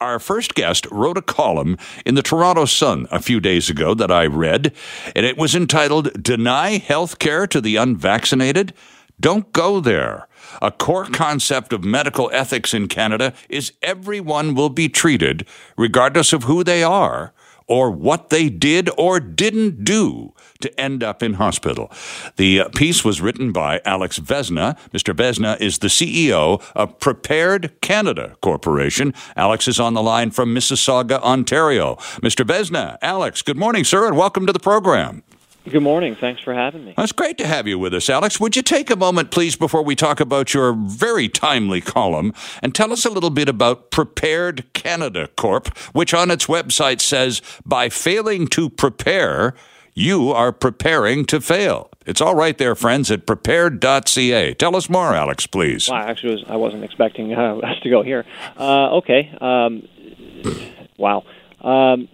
Our first guest wrote a column in the Toronto Sun a few days ago that I read, and it was entitled Deny Health Care to the Unvaccinated? Don't go there. A core concept of medical ethics in Canada is everyone will be treated, regardless of who they are or what they did or didn't do to end up in hospital. The uh, piece was written by Alex Vesna. Mr. Vesna is the CEO of Prepared Canada Corporation. Alex is on the line from Mississauga, Ontario. Mr. Vesna, Alex, good morning, sir, and welcome to the program. Good morning. Thanks for having me. It's great to have you with us, Alex. Would you take a moment, please, before we talk about your very timely column and tell us a little bit about Prepared Canada Corp, which on its website says, by failing to prepare, you are preparing to fail. It's all right there, friends, at prepared.ca. Tell us more, Alex, please. Well, actually, was, I wasn't expecting uh, us to go here. Uh, okay. Um, wow. Um,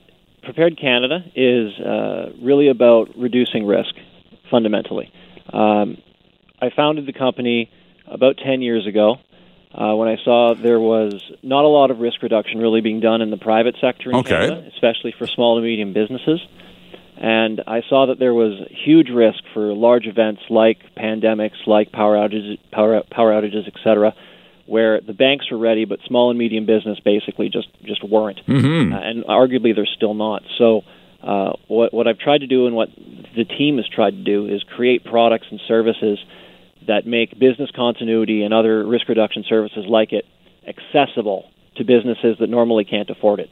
Prepared Canada is uh, really about reducing risk, fundamentally. Um, I founded the company about 10 years ago uh, when I saw there was not a lot of risk reduction really being done in the private sector in Okay. Canada, especially for small to medium businesses. And I saw that there was huge risk for large events like pandemics, like power outages, power, power outages, et cetera, where the banks were ready, but small and medium business basically just just weren't, Mm-hmm. uh, and arguably they're still not. So, uh, what what I've tried to do and what the team has tried to do is create products and services that make business continuity and other risk reduction services like it accessible to businesses that normally can't afford it.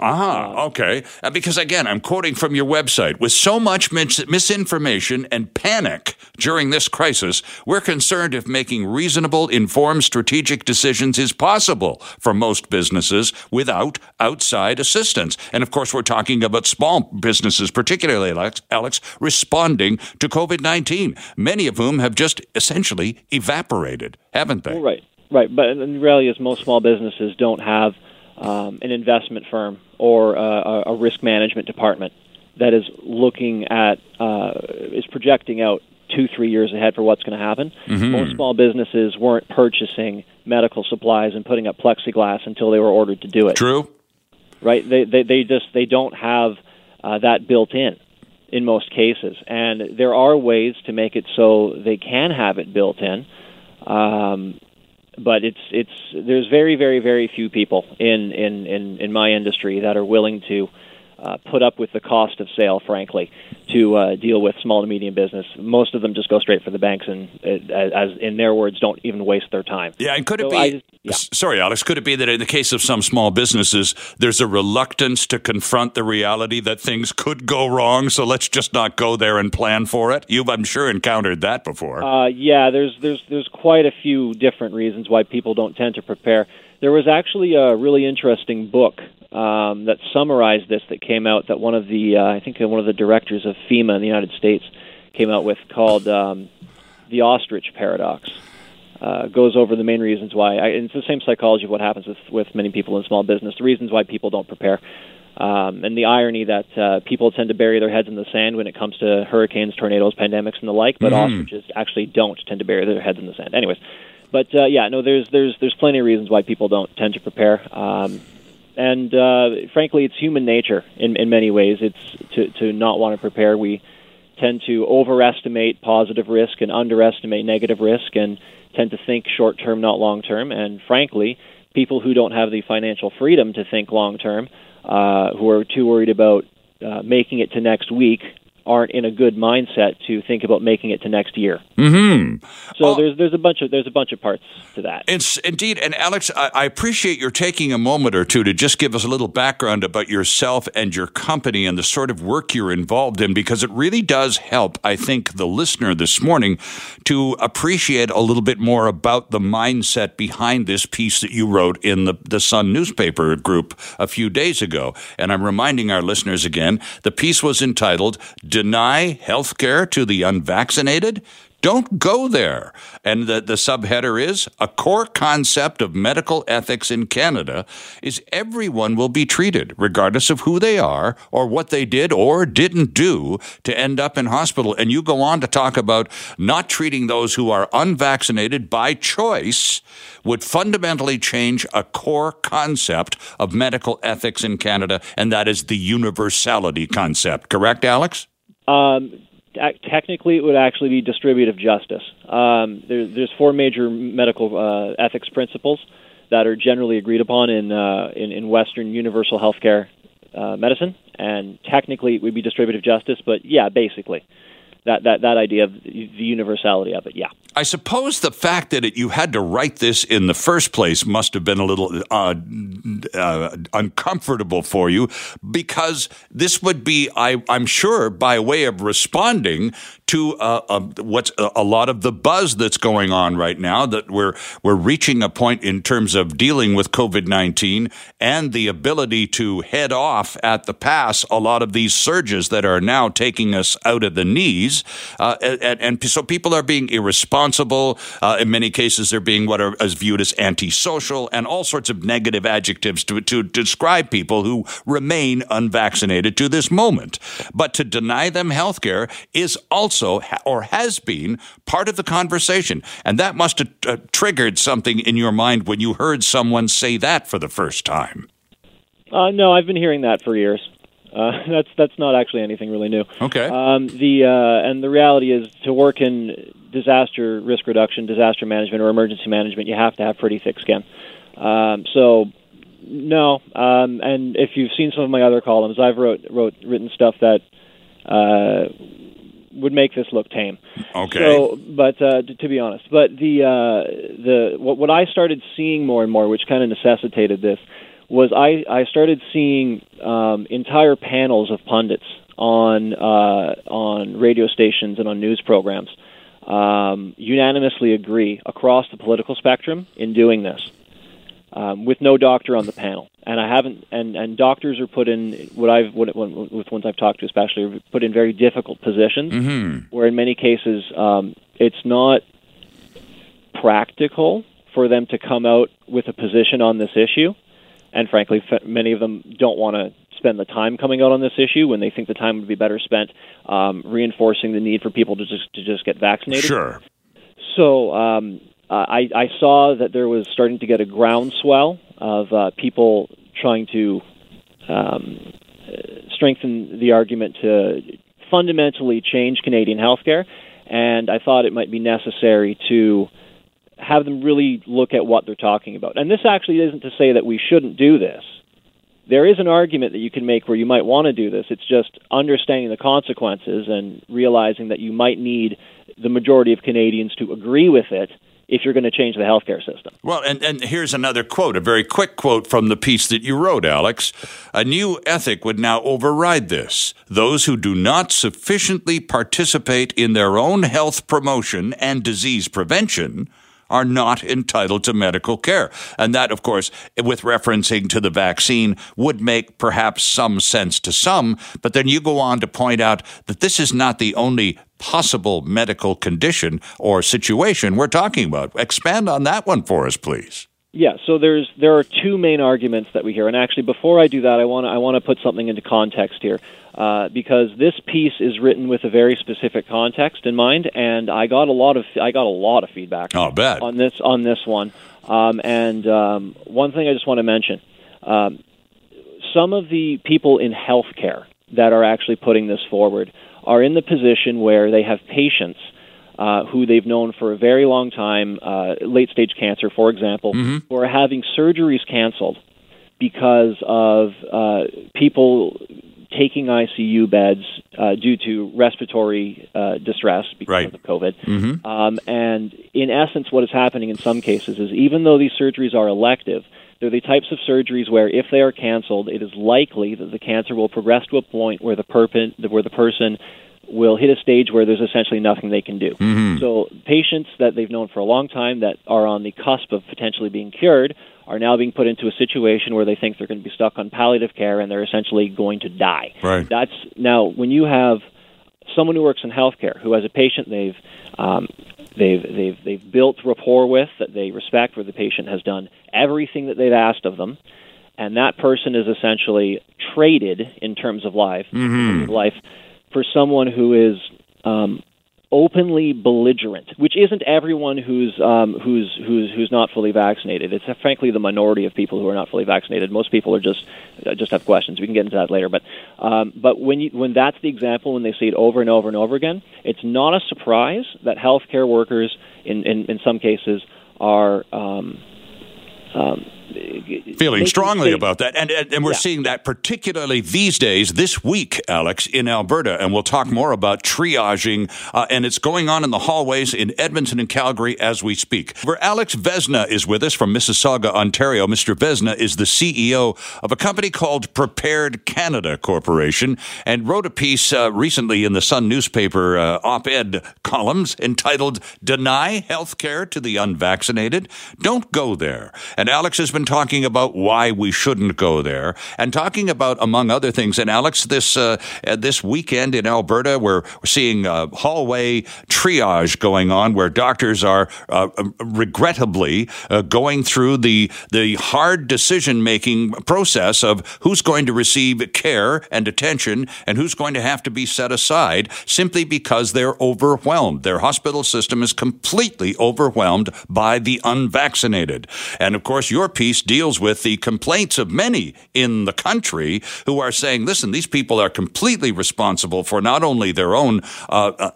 Ah, okay. Uh, because again, I'm quoting from your website. With so much mis- misinformation and panic during this crisis, we're concerned if making reasonable, informed, strategic decisions is possible for most businesses without outside assistance. And of course, we're talking about small businesses, particularly, Alex, Alex responding to COVID 19, many of whom have just essentially evaporated, haven't they? Well, right, right. But the reality is, most small businesses don't have um, an investment firm or a, a risk management department that is looking at uh, is projecting out two, three years ahead for what's going to happen. Most small businesses weren't purchasing medical supplies and putting up plexiglass until they were ordered to do it. True? right? They they, they just they don't have uh, that built in in most cases, and there are ways to make it so they can have it built in. Um, but it's it's there's very very very few people in in in, in my industry that are willing to uh, put up with the cost of sale, frankly, to uh, deal with small to medium business. Most of them just go straight for the banks, and uh, as in their words, don't even waste their time. Yeah, and could it So be? Just- yeah. Sorry, Alex. Could it be that in the case of some small businesses, there's a reluctance to confront the reality that things could go wrong? So let's just not go there and plan for it. You've, I'm sure, encountered that before. Uh, yeah, there's there's there's quite a few different reasons why people don't tend to prepare. There was actually a really interesting book um, that summarized this that came out that one of the uh, I think one of the directors of FEMA in the United States came out with called um, the ostrich paradox. Uh, goes over the main reasons why. I, and it's the same psychology of what happens with with many people in small business. The reasons why people don't prepare. Um, and the irony that uh, people tend to bury their heads in the sand when it comes to hurricanes, tornadoes, pandemics, and the like, but ostriches actually don't tend to bury their heads in the sand. Anyways, but uh, yeah, no, there's there's there's plenty of reasons why people don't tend to prepare. Um, and uh, frankly, it's human nature in, in many ways. It's to, to not want to prepare. We tend to overestimate positive risk and underestimate negative risk, and tend to think short term, not long term. And frankly, people who don't have the financial freedom to think long term, uh, who are too worried about uh, making it to next week, aren't in a good mindset to think about making it to next year. hmm So Oh. there's there's a bunch of there's a bunch of parts to that. It's indeed, and Alex, I, I appreciate your taking a moment or two to just give us a little background about yourself and your company and the sort of work you're involved in, because it really does help, I think, the listener this morning to appreciate a little bit more about the mindset behind this piece that you wrote in the, the Sun newspaper group a few days ago. And I'm reminding our listeners again, the piece was entitled Deny Healthcare to the Unvaccinated? Don't go there. And the, the subheader is a core concept of medical ethics in Canada is everyone will be treated, regardless of who they are or what they did or didn't do to end up in hospital. And you go on to talk about not treating those who are unvaccinated by choice would fundamentally change a core concept of medical ethics in Canada, and that is the universality concept. Correct, Alex? Um, technically, it would actually be distributive justice. Um, there, there's four major medical uh, ethics principles that are generally agreed upon in uh, in, in, Western universal healthcare uh, medicine, and technically it would be distributive justice. But yeah, basically that, that, that idea of the universality of it, yeah. I suppose the fact that it, you had to write this in the first place must have been a little uh, uh, uncomfortable for you because this would be, I, am sure, by way of responding to uh, uh what's a lot of the buzz that's going on right now. That we're we're reaching a point in terms of dealing with COVID nineteen and the ability to head off at the pass a lot of these surges that are now taking us out of the knees, uh, and, and, so people are being irresponsible. Uh, in many cases, they're being what are as viewed as antisocial and all sorts of negative adjectives to to describe people who remain unvaccinated to this moment. But to deny them health care is also also or has been part of the conversation. And that must have uh, triggered something in your mind when you heard someone say that for the first time. Uh, no, I've been hearing that for years. Uh, that's that's not actually anything really new. Okay. Um, the uh, and the reality is to work in disaster risk reduction, disaster management, or emergency management, you have to have pretty thick skin. Um, so no, um, and if you've seen some of my other columns, I've wrote wrote written stuff that uh, would make this look tame. Okay. So, but uh, to, to be honest, but the uh, the what, what I started seeing more and more, which kind of necessitated this, was I I started seeing um, entire panels of pundits on uh, on radio stations and on news programs um, unanimously agree across the political spectrum in doing this um, with no doctor on the panel. And I haven't, and, and doctors are put in what I've, what, with ones I've talked to especially, are put in very difficult positions mm-hmm. where in many cases um, it's not practical for them to come out with a position on this issue. And frankly, many of them don't want to spend the time coming out on this issue when they think the time would be better spent um, reinforcing the need for people to just to just get vaccinated. Sure. So um, I, I saw that there was starting to get a groundswell of uh, people trying to um, strengthen the argument to fundamentally change Canadian healthcare, and I thought it might be necessary to have them really look at what they're talking about. And this actually isn't to say that we shouldn't do this. There is an argument that you can make where you might want to do this. It's just understanding the consequences and realizing that you might need the majority of Canadians to agree with it if you're going to change the healthcare system. Well, and, and here's another quote, a very quick quote from the piece that you wrote, Alex. A new ethic would now override this. Those who do not sufficiently participate in their own health promotion and disease prevention are not entitled to medical care. And that, of course, with referencing to the vaccine, would make perhaps some sense to some. But then you go on to point out that this is not the only possible medical condition or situation we're talking about. Expand on that one for us, please. Yeah, so there's there are two main arguments that we hear, and actually, before I do that, I want I want to put something into context here, uh, because this piece is written with a very specific context in mind, and I got a lot of I got a lot of feedback. Oh, bad. on this on this one, um, and um, one thing I just want to mention: um, some of the people in healthcare that are actually putting this forward are in the position where they have patients uh, who they've known for a very long time, uh, late stage cancer, for example, mm-hmm. who are having surgeries canceled because of uh, people taking ICU beds uh, due to respiratory uh, distress because right. of COVID. Mm-hmm. Um, and in essence, what is happening in some cases is even though these surgeries are elective, they're the types of surgeries where, if they are canceled, it is likely that the cancer will progress to a point where the, perp- where the person will hit a stage where there's essentially nothing they can do. Mm-hmm. So patients that they've known for a long time that are on the cusp of potentially being cured are now being put into a situation where they think they're going to be stuck on palliative care and they're essentially going to die. Right. That's now when you have someone who works in healthcare who has a patient they've um, they've they've they've built rapport with that they respect, where the patient has done everything that they've asked of them, and that person is essentially traded in terms of life, mm-hmm. life for someone who is um, openly belligerent, which isn't everyone who's um, who's who's who's not fully vaccinated. It's uh, frankly the minority of people who are not fully vaccinated. Most people are just uh, just have questions. We can get into that later. But um, but when you when that's the example, when they see it over and over and over again, it's not a surprise that healthcare workers, in in, in some cases, are um, um, feeling strongly about that. And, and, and we're yeah. seeing that particularly these days, this week, Alex, in Alberta. And we'll talk more about triaging. Uh, and it's going on in the hallways in Edmonton and Calgary as we speak. Where Alex Vesna is with us from Mississauga, Ontario. Mr. Vesna is the CEO of a company called Prepared Canada Corporation and wrote a piece uh, recently in the Sun newspaper uh, op ed columns entitled Deny Health Care to the Unvaccinated. Don't go there. And Alex has been talking about why we shouldn't go there and talking about, among other things. And Alex, this uh, uh this weekend in Alberta, we're, seeing hallway triage going on, where doctors are uh, um, regrettably uh, going through the the hard decision making process of who's going to receive care and attention and who's going to have to be set aside simply because they're overwhelmed. Their hospital system is completely overwhelmed by the unvaccinated. And of course, your piece deals with the complaints of many in the country who are saying, listen, these people are completely responsible for not only their own uh, uh,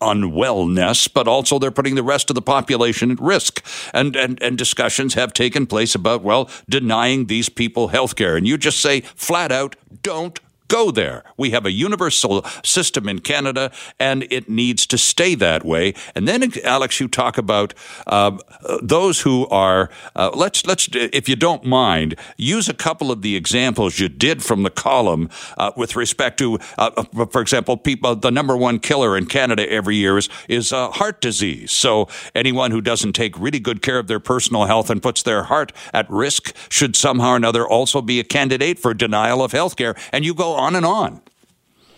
unwellness, but also they're putting the rest of the population at risk. And, and, and discussions have taken place about, well, denying these people health care. And you just say flat out, don't go there. We have a universal system in Canada, and it needs to stay that way. And then, Alex, you talk about uh, those who are. Uh, let's let's, if you don't mind, use a couple of the examples you did from the column uh, with respect to, uh, uh, for example, people. The number one killer in Canada every year is is uh, heart disease. So anyone who doesn't take really good care of their personal health and puts their heart at risk should somehow or another also be a candidate for denial of health care. And you go on and on.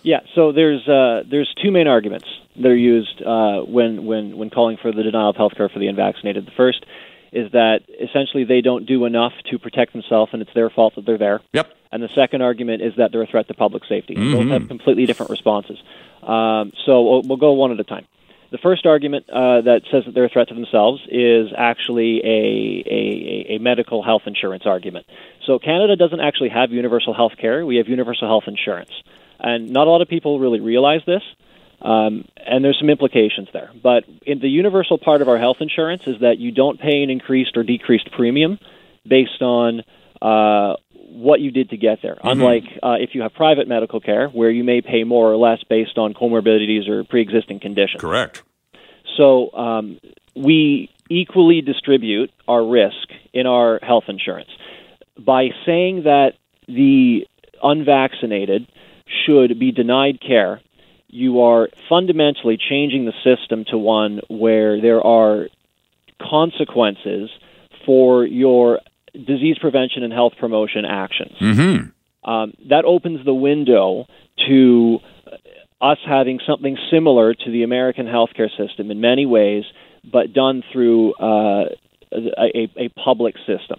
Yeah, so there's uh, there's two main arguments that are used uh, when when when calling for the denial of health care for the unvaccinated. The first is that essentially they don't do enough to protect themselves, and it's their fault that they're there. Yep. And the second argument is that they're a threat to public safety. Mm-hmm. Both have completely different responses. Um, so we'll, we'll go one at a time. The first argument uh, that says that they're a threat to themselves is actually a, a, a, medical health insurance argument. So Canada doesn't actually have universal health care. We have universal health insurance. And not a lot of people really realize this. Um, and there's some implications there. But in the universal part of our health insurance is that you don't pay an increased or decreased premium based on uh, what you did to get there. Mm-hmm. Unlike uh, if you have private medical care, where you may pay more or less based on comorbidities or pre-existing conditions. Correct. So um, we equally distribute our risk in our health insurance by saying that the unvaccinated should be denied care. You are fundamentally changing the system to one where there are consequences for your disease prevention and health promotion actions. Mm-hmm. Um, that opens the window to us having something similar to the American healthcare system in many ways, but done through uh, a, a, public system.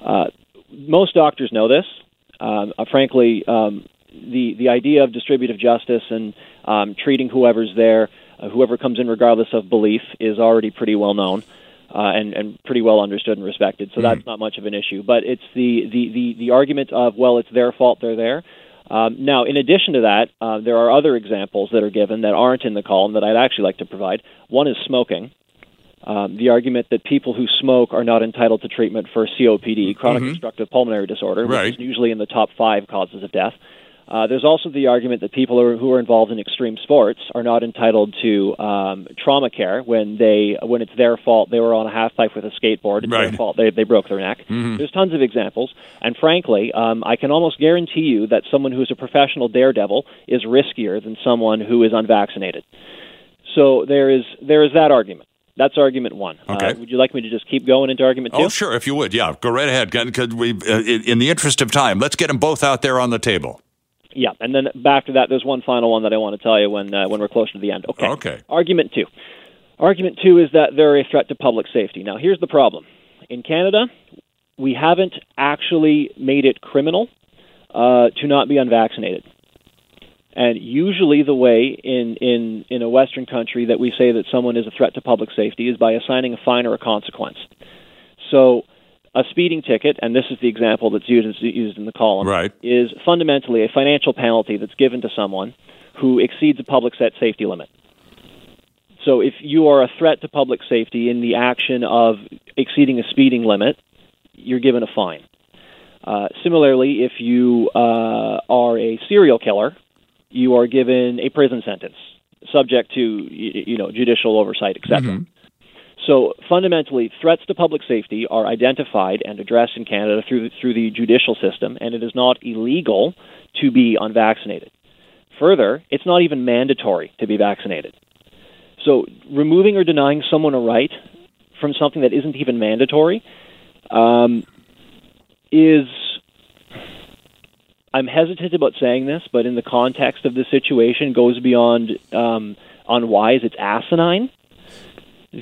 Uh, most doctors know this. Um, uh, frankly, um, the the idea of distributive justice and um, treating whoever's there, uh, whoever comes in regardless of belief, is already pretty well known uh, and, and pretty well understood and respected. So mm that's not much of an issue. But it's the, the, the, the argument of, well, it's their fault they're there. Um, now, in addition to that, uh, there are other examples that are given that aren't in the column that I'd actually like to provide. One is smoking. Um, the argument that people who smoke are not entitled to treatment for COPD, chronic mm-hmm. obstructive pulmonary disorder, which right. is usually in the top five causes of death. Uh, there's also the argument that people are, who are involved in extreme sports are not entitled to um, trauma care when they when it's their fault they were on a half pipe with a skateboard. It's right. their fault they, they broke their neck. Mm-hmm. There's tons of examples, and frankly, um, I can almost guarantee you that someone who is a professional daredevil is riskier than someone who is unvaccinated. So there is there is that argument. That's argument one. Uh, okay. Uh, would you like me to just keep going into argument two? Oh, sure, if you would. Yeah, go right ahead. Could we, uh, in the interest of time, let's get them both out there on the table. Yeah, and then back to that, there's one final one that I want to tell you when uh, when we're closer to the end. Okay. Okay. Argument two. Argument two is that they're a threat to public safety. Now, here's the problem. In Canada, we haven't actually made it criminal uh, to not be unvaccinated. And usually, the way in, in, in a Western country that we say that someone is a threat to public safety is by assigning a fine or a consequence. So, a speeding ticket, and this is the example that's used, used in the column, Right. is fundamentally a financial penalty that's given to someone who exceeds a public set safety limit. So if you are a threat to public safety in the action of exceeding a speeding limit, you're given a fine. Uh, similarly, if you uh, are a serial killer, you are given a prison sentence, subject to you know judicial oversight, etc. So fundamentally, threats to public safety are identified and addressed in Canada through through the judicial system, and it is not illegal to be unvaccinated. Further, it's not even mandatory to be vaccinated. So removing or denying someone a right from something that isn't even mandatory um, is. I'm hesitant about saying this, but in the context of the situation, goes beyond um, unwise. It's asinine.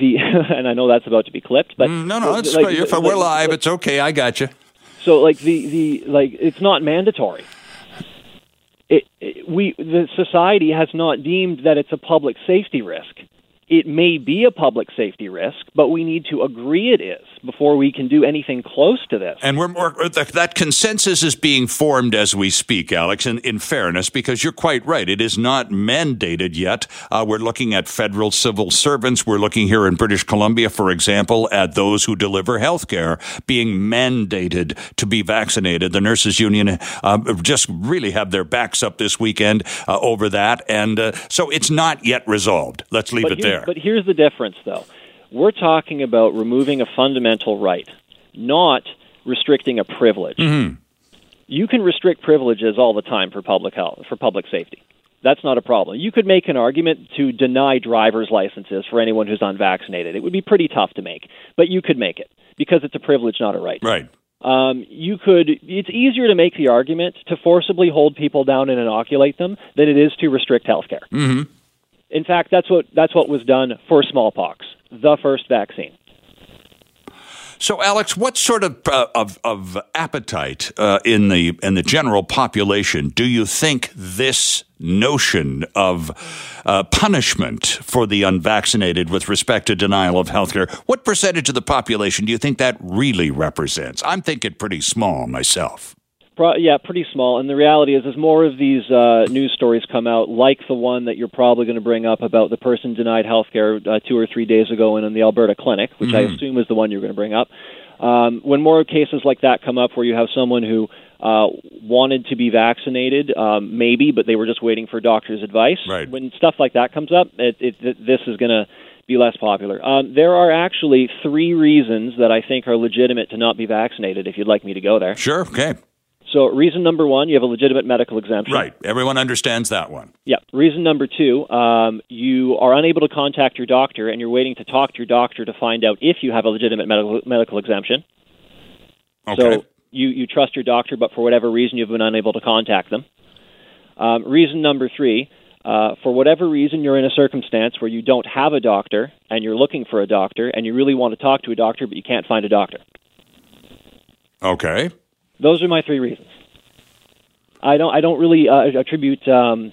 The and I know that's about to be clipped, but Mm, no, no, it's, like- if we're live, it's okay. I got you. so like the the like it's not mandatory. It, it we the society has not deemed that it's a public safety risk. It may be a public safety risk, but we need to agree it is before we can do anything close to this. And we're more, that consensus is being formed as we speak, Alex, in, in fairness, because you're quite right. It is not mandated yet. Uh, we're looking at federal civil servants. We're looking here in British Columbia, for example, at those who deliver health care being mandated to be vaccinated. The nurses union uh, just really have their backs up this weekend uh, over that. And uh, so it's not yet resolved. Let's leave but it there. But here's the difference, though. We're talking about removing a fundamental right, not restricting a privilege. Mm-hmm. You can restrict privileges all the time for public health, for public safety. That's not a problem. You could make an argument to deny driver's licenses for anyone who's unvaccinated. It would be pretty tough to make, but you could make it because it's a privilege, not a right. right. Um, you could. It's easier to make the argument to forcibly hold people down and inoculate them than it is to restrict health care. Mm-hmm. In fact, that's what that's what was done for smallpox, the first vaccine. So, Alex, what sort of uh, of, of appetite uh, in the in the general population do you think this notion of uh, punishment for the unvaccinated with respect to denial of health care? What percentage of the population do you think that really represents? I'm thinking pretty small myself. Pro- yeah, pretty small. And the reality is, as more of these uh, news stories come out, like the one that you're probably going to bring up about the person denied health care uh, two or three days ago in, in the Alberta clinic, which I assume is the one you're going to bring up, um, when more cases like that come up where you have someone who uh, wanted to be vaccinated, um, maybe, but they were just waiting for doctor's advice. Right. When stuff like that comes up, it, it, th- this is going to be less popular. Um, there are actually three reasons that I think are legitimate to not be vaccinated. If you'd like me to go there. Sure. Okay. So, reason number one, you have a legitimate medical exemption. Right. Everyone understands that one. Yeah. Reason number two, um, you are unable to contact your doctor, and you're waiting to talk to your doctor to find out if you have a legitimate medical medical exemption. Okay. So you you trust your doctor, but for whatever reason, you've been unable to contact them. Um, reason number three. Uh, for whatever reason, you're in a circumstance where you don't have a doctor and you're looking for a doctor and you really want to talk to a doctor, but you can't find a doctor. okay. Those are my three reasons. I don't. I don't really uh, attribute. Um,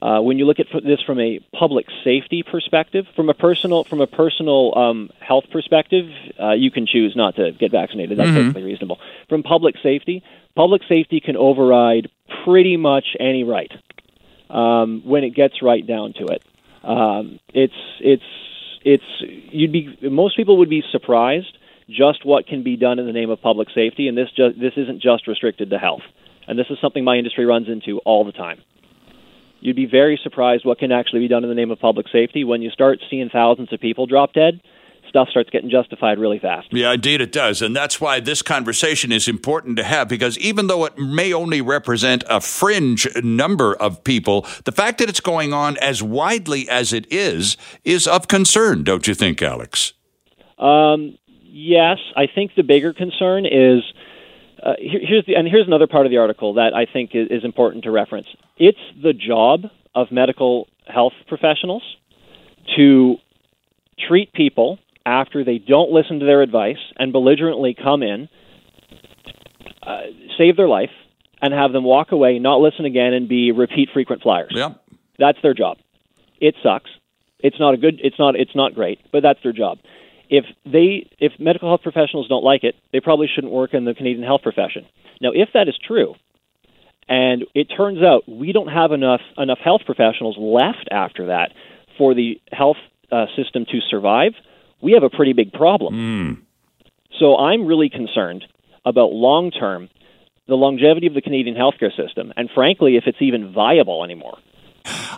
uh, when you look at this from a public safety perspective, from a personal from a personal um, health perspective, uh, you can choose not to get vaccinated. That's perfectly reasonable. From public safety, public safety can override pretty much any right um, when it gets right down to it. Um, it's it's it's you'd be most people would be surprised just what can be done in the name of public safety, and this just this isn't just restricted to health, and this is something my industry runs into all the time. You'd be very surprised what can actually be done in the name of public safety when you start seeing thousands of people drop dead. Stuff starts getting justified really fast. Yeah, indeed it does. And that's why this conversation is important to have because even though it may only represent a fringe number of people, the fact that it's going on as widely as it is is of concern, don't you think, Alex? Um, yes, I think the bigger concern is uh, here, here's the, and here's another part of the article that I think is, is important to reference. It's the job of medical health professionals to treat people after they don't listen to their advice and belligerently come in, uh, save their life, and have them walk away, not listen again, and be repeat frequent flyers. Yep. That's their job. It sucks. It's not a good. It's not. It's not great. But that's their job. If they, if medical health professionals don't like it, they probably shouldn't work in the Canadian health profession. Now, if that is true, and it turns out we don't have enough enough health professionals left after that for the health uh, system to survive, we have a pretty big problem. Mm. So I'm really concerned about long term the longevity of the Canadian healthcare system, and frankly, if it's even viable anymore.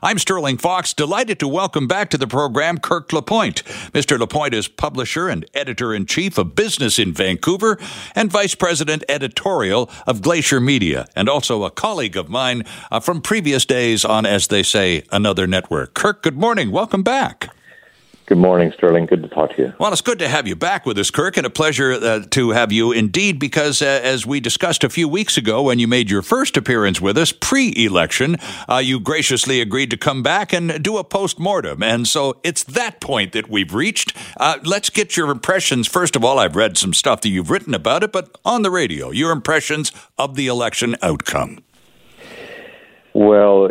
I'm Sterling Fox, delighted to welcome back to the program Kirk LaPointe. Mr. LaPointe is publisher and editor in chief of Business in Vancouver and vice president editorial of Glacier Media, and also a colleague of mine uh, from previous days on, as they say, another network. Kirk, good morning. Welcome back. Good morning, Sterling. Good to talk to you. Well, it's good to have you back with us, Kirk, and a pleasure uh, to have you indeed, because uh, as we discussed a few weeks ago when you made your first appearance with us pre election, uh, you graciously agreed to come back and do a post mortem. And so it's that point that we've reached. Uh, let's get your impressions. First of all, I've read some stuff that you've written about it, but on the radio, your impressions of the election outcome. Well,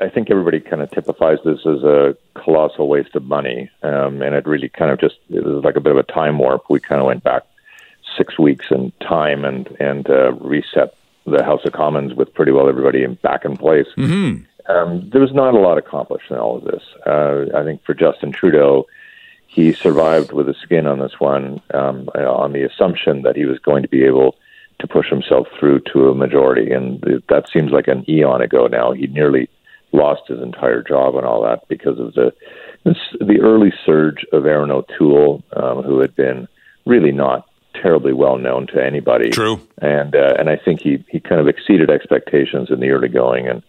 I think everybody kind of typifies this as a colossal waste of money, um, and it really kind of just it was like a bit of a time warp. We kind of went back six weeks in time and and uh, reset the House of Commons with pretty well everybody back in place. Mm-hmm. Um, there was not a lot accomplished in all of this. Uh, I think for Justin Trudeau, he survived with a skin on this one, um, on the assumption that he was going to be able to push himself through to a majority, and that seems like an eon ago now. He nearly lost his entire job and all that because of the the early surge of Erin O'Toole, um, who had been really not terribly well known to anybody. True. And uh, and I think he he kind of exceeded expectations in the early going and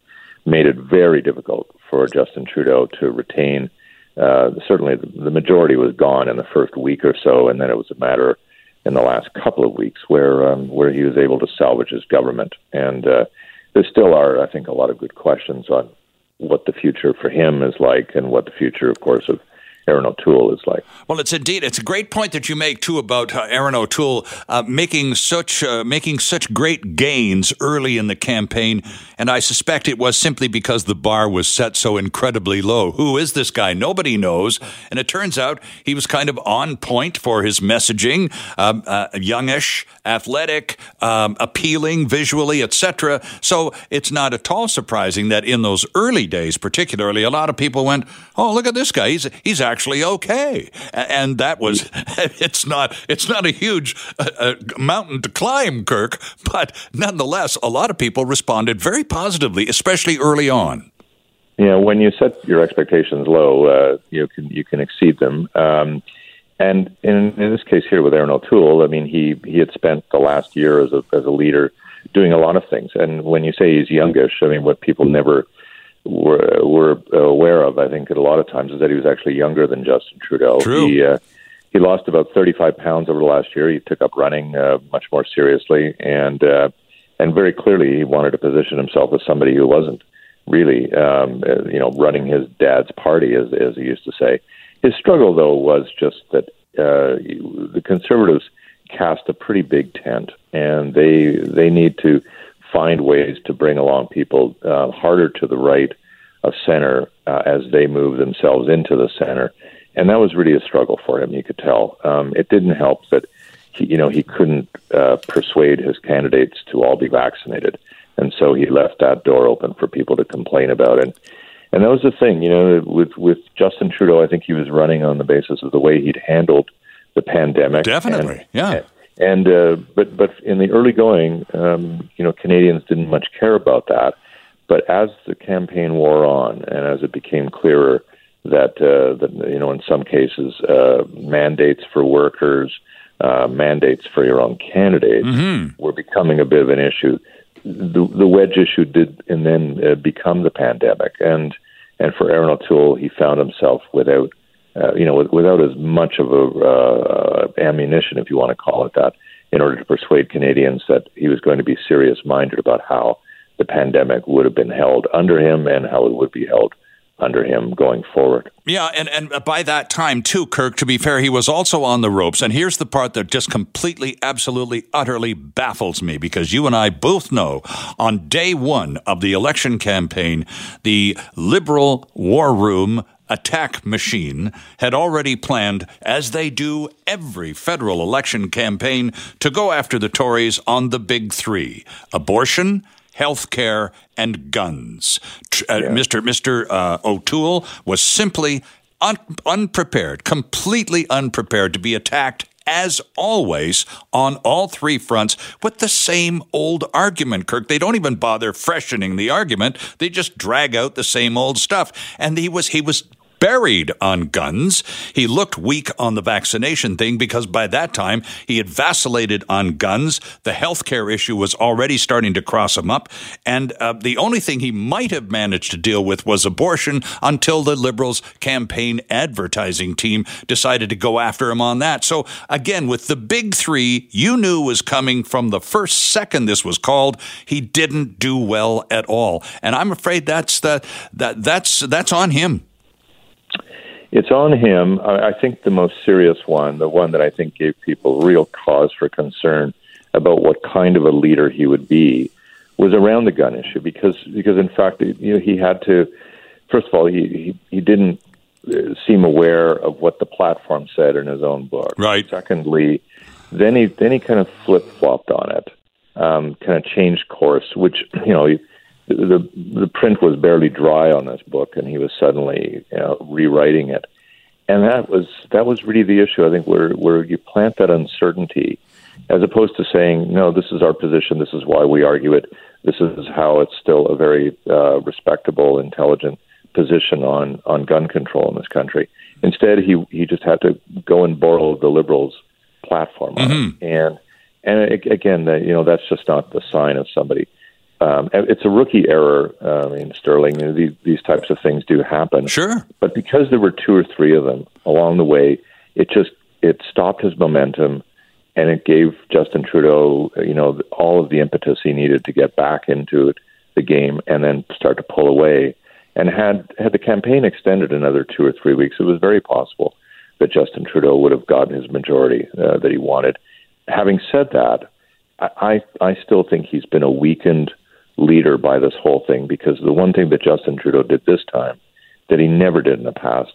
made it very difficult for Justin Trudeau to retain. Uh, certainly, the, the majority was gone in the first week or so, and then it was a matter in the last couple of weeks where um, where he was able to salvage his government. And uh, there still are, I think, a lot of good questions on what the future for him is like and what the future, of course, of Erin O'Toole is like. Well, it's indeed it's a great point that you make too about uh, Erin O'Toole uh, making such uh, making such great gains early in the campaign, and I suspect it was simply because the bar was set so incredibly low. Who is this guy? Nobody knows, and it turns out he was kind of on point for his messaging, um, uh, youngish, athletic, um, appealing visually, etc. So it's not at all surprising that in those early days, particularly, a lot of people went, "Oh, look at this guy! He's he's actually." Actually okay. And that was, it's not, it's not a huge uh, uh, mountain to climb, Kirk, but nonetheless, a lot of people responded very positively, especially early on. Yeah, when you set your expectations low, uh, you can you can exceed them. Um, and in, in this case here with Erin O'Toole, I mean he he had spent the last year as a as a leader doing a lot of things. And when you say he's youngish, I mean what people never were, were aware of, I think, at a lot of times, is that he was actually younger than Justin Trudeau. True. He, uh, he lost about 35 pounds over the last year. He took up running uh, much more seriously, and uh, and very clearly he wanted to position himself as somebody who wasn't really, um, uh, you know, running his dad's party, as as he used to say. His struggle, though, was just that uh, the Conservatives cast a pretty big tent, and they they need to find ways to bring along people uh, harder to the right of center uh, as they move themselves into the center. And that was really a struggle for him. You could tell. Um, it didn't help that he, you know, he couldn't uh, persuade his candidates to all be vaccinated, and so he left that door open for people to complain about it. And that was the thing, you know, with with Justin Trudeau. I think he was running on the basis of the way he'd handled the pandemic. Definitely, and, yeah. And uh, but but in the early going, um, you know, Canadians didn't much care about that. But as the campaign wore on, and as it became clearer that uh, that you know, in some cases, uh, mandates for workers, uh, mandates for your own candidates mm-hmm. were becoming a bit of an issue. The, the wedge issue did, and then uh, become the pandemic. And and for Erin O'Toole, he found himself without uh, you know, without as much of a uh, ammunition, if you want to call it that, in order to persuade Canadians that he was going to be serious minded about how the pandemic would have been held under him and how it would be held under him going forward. Yeah, and, and by that time, too, Kirk, to be fair, he was also on the ropes. And here's the part that just completely, absolutely, utterly baffles me because you and I both know on day one of the election campaign, the Liberal war room attack machine had already planned, as they do every federal election campaign, to go after the Tories on the big three abortion, health care, and guns. Uh, yeah. Mr. Mr. Uh, O'Toole was simply un- unprepared, completely unprepared to be attacked as always, on all three fronts with the same old argument, Kirk. They don't even bother freshening the argument. They just drag out the same old stuff. And he was he was buried on guns. He looked weak on the vaccination thing because by that time he had vacillated on guns. The healthcare issue was already starting to cross him up. And uh, the only thing he might have managed to deal with was abortion until the Liberals' campaign advertising team decided to go after him on that. So again, with the big three, you knew was coming from the first second this was called. He didn't do well at all. And I'm afraid that's the, that, that's, that's on him it's on him. I think the most serious one, the one that I think gave people real cause for concern about what kind of a leader he would be, was around the gun issue because because in fact you know he had to first of all he he, he didn't uh, seem aware of what the platform said in his own book. Right. Secondly, then he then he kind of flip flopped on it, um, kind of changed course, which you know. He, the the print was barely dry on this book, and he was suddenly you know, rewriting it, and that was that was really the issue. I think where where you plant that uncertainty, as opposed to saying no, this is our position, this is why we argue it, this is how it's still a very uh, respectable, intelligent position on on gun control in this country. Instead, he he just had to go and borrow the liberals' platform, mm-hmm. and and again, that you know that's just not the sign of somebody um, it's a rookie error. Uh, I mean, Sterling, you know, these, these types of things do happen. Sure. But because there were two or three of them along the way, it just it stopped his momentum, and it gave Justin Trudeau, you know, all of the impetus he needed to get back into the game and then start to pull away. And had had the campaign extended another two or three weeks, it was very possible that Justin Trudeau would have gotten his majority uh, that he wanted. Having said that, I I still think he's been a weakened leader by this whole thing because the one thing that Justin Trudeau did this time that he never did in the past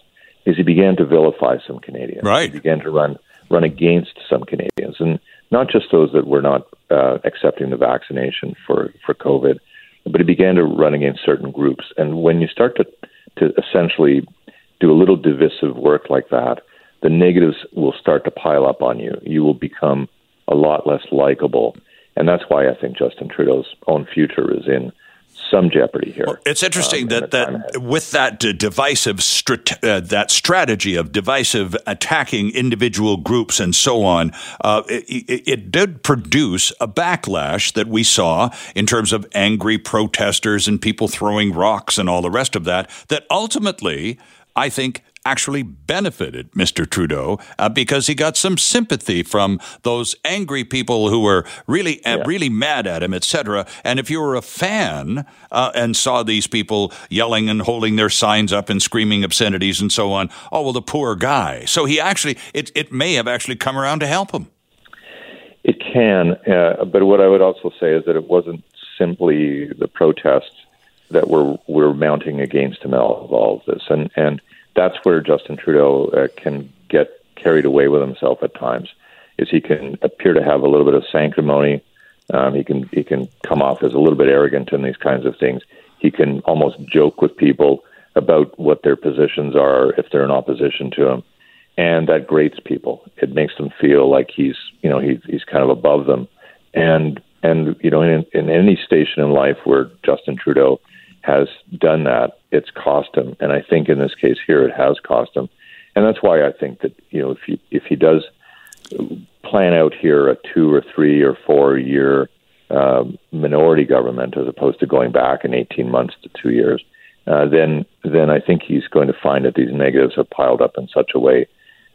is he began to vilify some Canadians. Right. He began to run run against some Canadians, and not just those that were not uh, accepting the vaccination for for COVID, but he began to run against certain groups. And when you start to to essentially do a little divisive work like that, the negatives will start to pile up on you. You will become a lot less likable and that's why I think Justin Trudeau's own future is in some jeopardy here. Well, it's interesting um, that that with that divisive strat- uh, that strategy of divisive attacking individual groups and so on, uh, it, it, did produce a backlash that we saw in terms of angry protesters and people throwing rocks and all the rest of that. That ultimately, I think actually benefited Mr. Trudeau uh, because he got some sympathy from those angry people who were really uh, yeah. really mad at him, etc. And if you were a fan uh, and saw these people yelling and holding their signs up and screaming obscenities and so on, oh well, the poor guy. So he actually it it may have actually come around to help him. It can, uh, but what I would also say is that it wasn't simply the protests that were were mounting against him all of all of this, and and that's where Justin Trudeau uh, can get carried away with himself at times. Is he can appear to have a little bit of sanctimony. Um, he can he can come off as a little bit arrogant in these kinds of things. He can almost joke with people about what their positions are if they're in opposition to him, and that grates people. It makes them feel like he's you know he's he's kind of above them, and and you know in, in any station in life where Justin Trudeau has done that, it's cost him. And I think in this case here, it has cost him. And that's why I think that you know if he if he does plan out here a two or three or four year uh, minority government as opposed to going back in 18 months to two years, uh, then then I think he's going to find that these negatives have piled up in such a way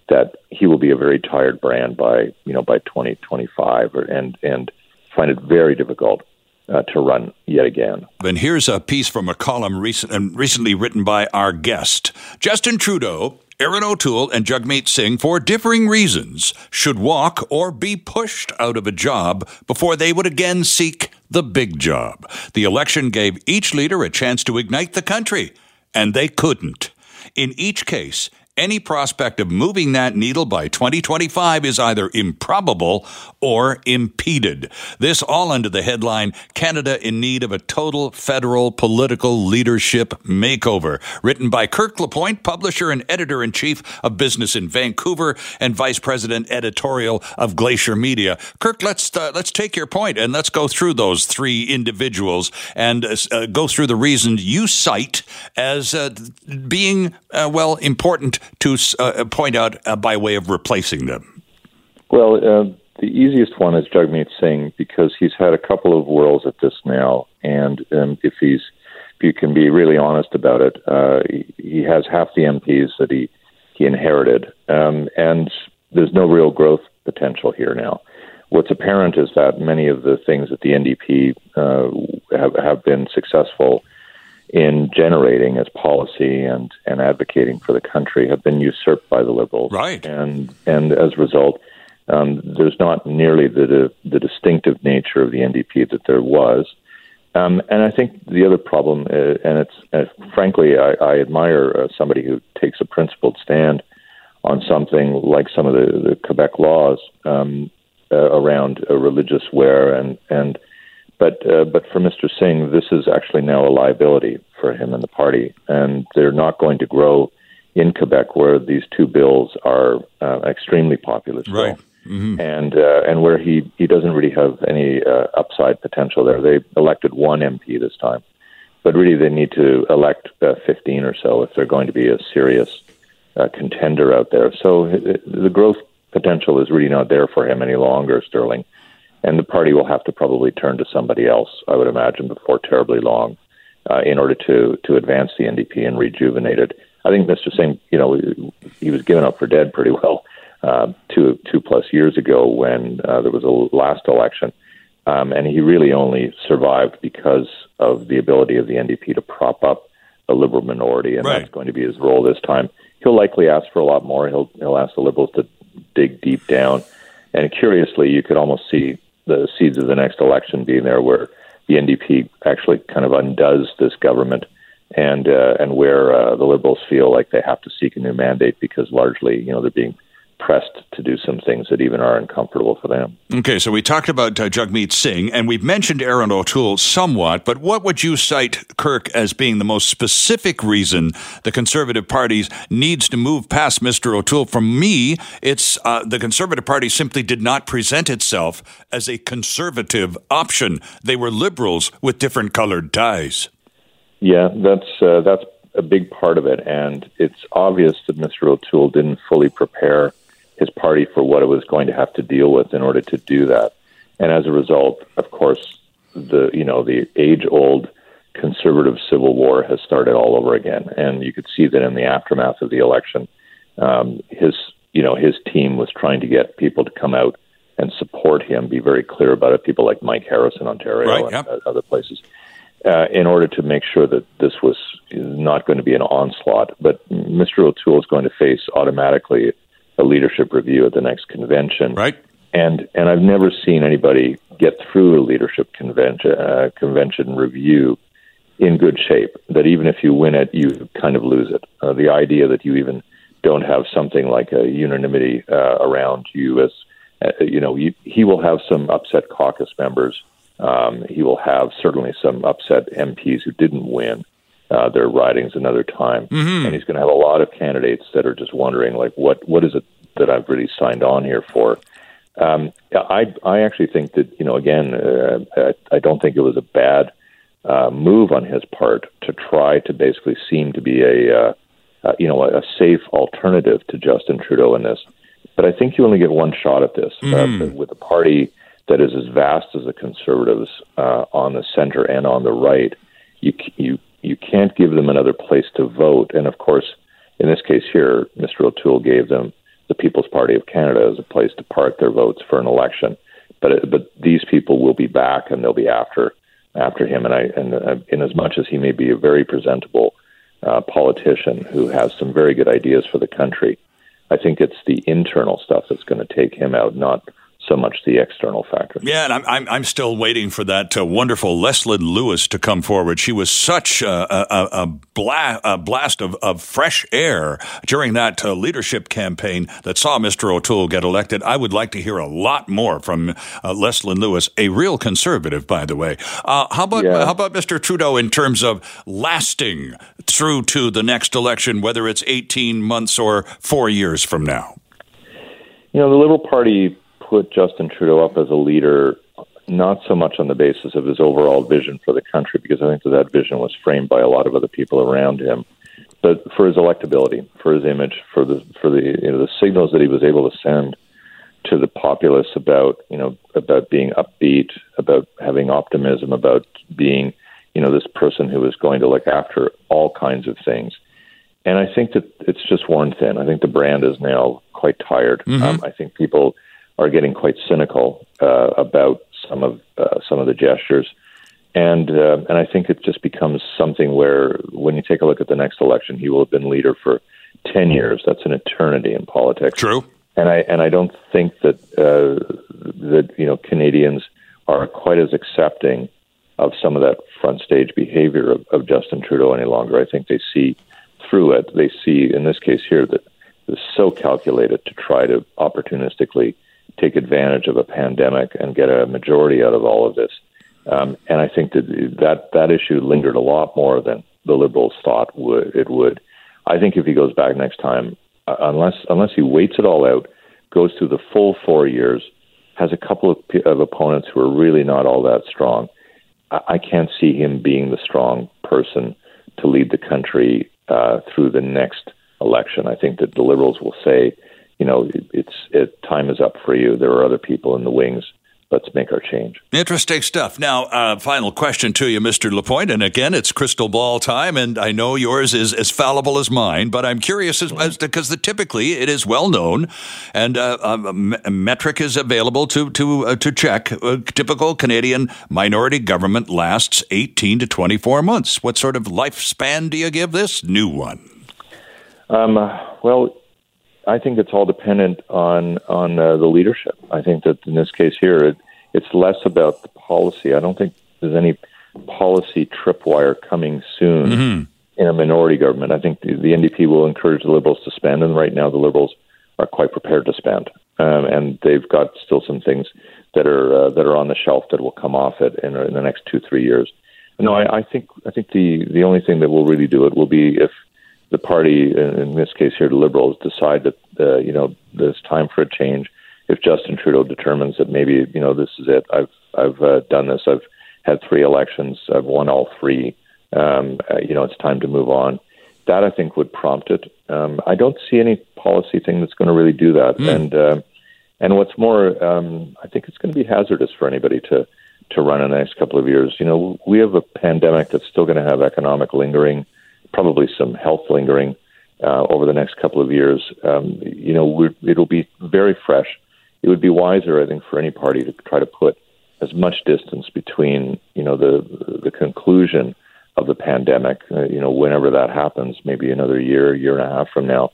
that he will be a very tired brand by you know by 2025 and and find it very difficult uh, to run yet again. And here's a piece from a column recent, recently written by our guest Justin Trudeau. Erin O'Toole and Jagmeet Singh, for differing reasons, should walk or be pushed out of a job before they would again seek the big job. The election gave each leader a chance to ignite the country, and they couldn't. In each case, any prospect of moving that needle by 2025 is either improbable or impeded. This all under the headline Canada in Need of a Total Federal Political Leadership Makeover, written by Kirk LaPointe, publisher and editor in chief of Business in Vancouver and vice president editorial of Glacier Media. Kirk, let's uh, let's take your point and let's go through those three individuals and uh, go through the reasons you cite as uh, being uh, well important to uh, point out uh, by way of replacing them? Well, uh, the easiest one is Jagmeet Singh because he's had a couple of whirls at this now, and um, if he's if you can be really honest about it, uh, he, he has half the MPs that he he inherited, um, and there's no real growth potential here now. What's apparent is that many of the things that the NDP uh, have have been successful in generating as policy and, and advocating for the country have been usurped by the liberals. Right. And and as a result, um, there's not nearly the, the distinctive nature of the NDP that there was. Um, and I think the other problem, uh, and it's uh, frankly, I, I admire uh, somebody who takes a principled stand on something like some of the, the Quebec laws um, uh, around religious wear and and but uh, but for Mr. Singh, this is actually now a liability for him and the party, and they're not going to grow in Quebec, where these two bills are uh, extremely popular. Right. Mm-hmm. And uh, and where he, he doesn't really have any uh, upside potential there. They elected one MP this time, but really they need to elect uh, 15 or so if they're going to be a serious uh, contender out there. So the growth potential is really not there for him any longer, Sterling and the party will have to probably turn to somebody else, I would imagine, before terribly long, uh, in order to to advance the NDP and rejuvenate it. I think Mr. Singh, you know, he was given up for dead pretty well uh, two two plus years ago when uh, there was a last election, um, and he really only survived because of the ability of the NDP to prop up a liberal minority, and right. that's going to be his role this time. He'll likely ask for a lot more. He'll he'll ask the liberals to dig deep down, and curiously, you could almost see the seeds of the next election being there, where the NDP actually kind of undoes this government, and uh, and where uh, the Liberals feel like they have to seek a new mandate because largely, you know, they're being pressed to do some things that even are uncomfortable for them. Okay, so we talked about uh, Jagmeet Singh, and we've mentioned Erin O'Toole somewhat, but what would you cite, Kirk, as being the most specific reason the Conservative Party needs to move past Mr. O'Toole? For me, it's uh, the Conservative Party simply did not present itself as a conservative option. They were liberals with different colored ties. Yeah, that's uh, that's a big part of it, and it's obvious that Mr. O'Toole didn't fully prepare his party for what it was going to have to deal with in order to do that. And as a result, of course, the you know the age old conservative civil war has started all over again, and you could see that in the aftermath of the election, um, his you know his team was trying to get people to come out and support him, be very clear about it. People like Mike Harris in Ontario right, and yep. other places, uh, in order to make sure that this was not going to be an onslaught. But Mr. O'Toole is going to face automatically a leadership review at the next convention. Right. And and I've never seen anybody get through a leadership convention uh, convention review in good shape. That even if you win it, you kind of lose it. Uh, the idea that you even don't have something like a unanimity uh, around you as uh, you know, you, he will have some upset caucus members. Um, he will have certainly some upset MPs who didn't win uh, their ridings another time, mm-hmm. and he's going to have a lot of candidates that are just wondering, like, what what is it that I've really signed on here for? Um, I I actually think that you know, again, uh, I, I don't think it was a bad uh, move on his part to try to basically seem to be a uh, uh, you know a, a safe alternative to Justin Trudeau in this. But I think you only get one shot at this mm. uh, with a party that is as vast as the Conservatives uh, on the center and on the right. You you you can't give them another place to vote. And of course, in this case here, Mr. O'Toole gave them the People's Party of Canada as a place to park their votes for an election. But but these people will be back and they'll be after after him. And I and uh, in as much as he may be a very presentable uh, politician who has some very good ideas for the country, I think it's the internal stuff that's going to take him out, not so much the external factor. Yeah, and I'm, I'm, I'm still waiting for that uh, wonderful Leslyn Lewis to come forward. She was such a, a, a, bla- a blast of, of fresh air during that uh, leadership campaign that saw Mr. O'Toole get elected. I would like to hear a lot more from uh, Leslyn Lewis, a real conservative, by the way. Uh, how about yeah. how about Mr. Trudeau in terms of lasting through to the next election, whether it's 18 months or four years from now? You know, the Liberal Party put Justin Trudeau up as a leader not so much on the basis of his overall vision for the country, because I think that that vision was framed by a lot of other people around him, but for his electability, for his image, for the for the you know the signals that he was able to send to the populace about you know about being upbeat, about having optimism, about being you know this person who is going to look after all kinds of things. And I think that it's just worn thin. I think the brand is now quite tired. Mm-hmm. Um, I think people are getting quite cynical uh, about some of uh, some of the gestures, and uh, and I think it just becomes something where when you take a look at the next election, he will have been leader for ten years. That's an eternity in politics. True. And I and I don't think that uh, that you know Canadians are quite as accepting of some of that front stage behavior of, of Justin Trudeau any longer. I think they see through it. They see in this case here that it's so calculated to try to opportunistically take advantage of a pandemic and get a majority out of all of this. Um, and I think that that that issue lingered a lot more than the Liberals thought would it would. I think if he goes back next time, uh, unless unless he waits it all out, goes through the full four years, has a couple of, of opponents who are really not all that strong, I, I can't see him being the strong person to lead the country uh, through the next election. I think that the Liberals will say, you know, it's it, time is up for you. There are other people in the wings. Let's make our change. Interesting stuff. Now, uh, final question to you, Mr. Lapointe. And again, it's crystal ball time, and I know yours is as fallible as mine. But I'm curious as, because typically it is well known, and uh, a metric is available to to uh, to check. A typical Canadian minority government lasts 18 to 24 months. What sort of lifespan do you give this new one? Um, well, I think it's all dependent on on uh, the leadership. I think that in this case here, it, it's less about the policy. I don't think there's any policy tripwire coming soon mm-hmm. in a minority government. I think the, the, NDP will encourage the Liberals to spend, and right now the Liberals are quite prepared to spend, um, and they've got still some things that are uh, that are on the shelf that will come off it in, in the next two three years. No, I, I think I think the the only thing that will really do it will be if the party, in this case here, the Liberals, decide that uh, you know there's time for a change. If Justin Trudeau determines that maybe you know this is it, I've I've uh, done this. I've had three elections. I've won all three. Um, uh, you know, it's time to move on. That I think would prompt it. Um, I don't see any policy thing that's going to really do that. Mm. And uh, and what's more, um, I think it's going to be hazardous for anybody to to run in the next couple of years. You know, we have a pandemic that's still going to have economic lingering probably some health lingering uh, over the next couple of years. Um, you know, it'll be very fresh. It would be wiser, I think, for any party to try to put as much distance between, you know, the the conclusion of the pandemic. Uh, you know, whenever that happens, maybe another year, year and a half from now,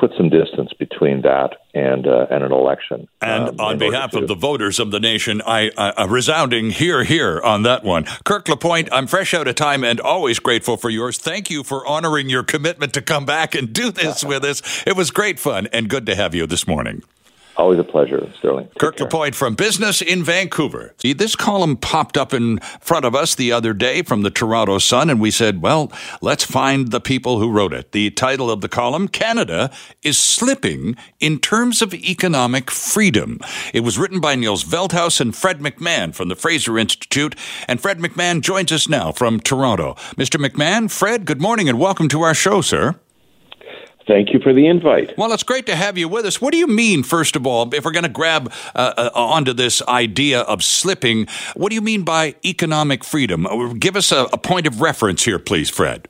put some distance between that and uh, and an election. And um, on behalf of the voters of the nation, I a resounding hear hear on that one. Kirk Lapointe, I'm fresh out of time and always grateful for yours. Thank you for honoring your commitment to come back and do this with us. It was great fun and good to have you this morning. Always a pleasure, Sterling. Take Kirk care. Lapointe from Business in Vancouver. See, this column popped up in front of us the other day from the Toronto Sun, and we said, well, let's find the people who wrote it. The title of the column Canada is slipping in terms of economic freedom. It was written by Niels Veldhuis and Fred McMahon from the Fraser Institute, and Fred McMahon joins us now from Toronto. Mr. McMahon, Fred, good morning and welcome to our show, sir. Thank you for the invite. Well, it's great to have you with us. What do you mean, first of all, if we're going to grab uh, uh, onto this idea of slipping, what do you mean by economic freedom? Uh, give us a, a point of reference here, please, Fred.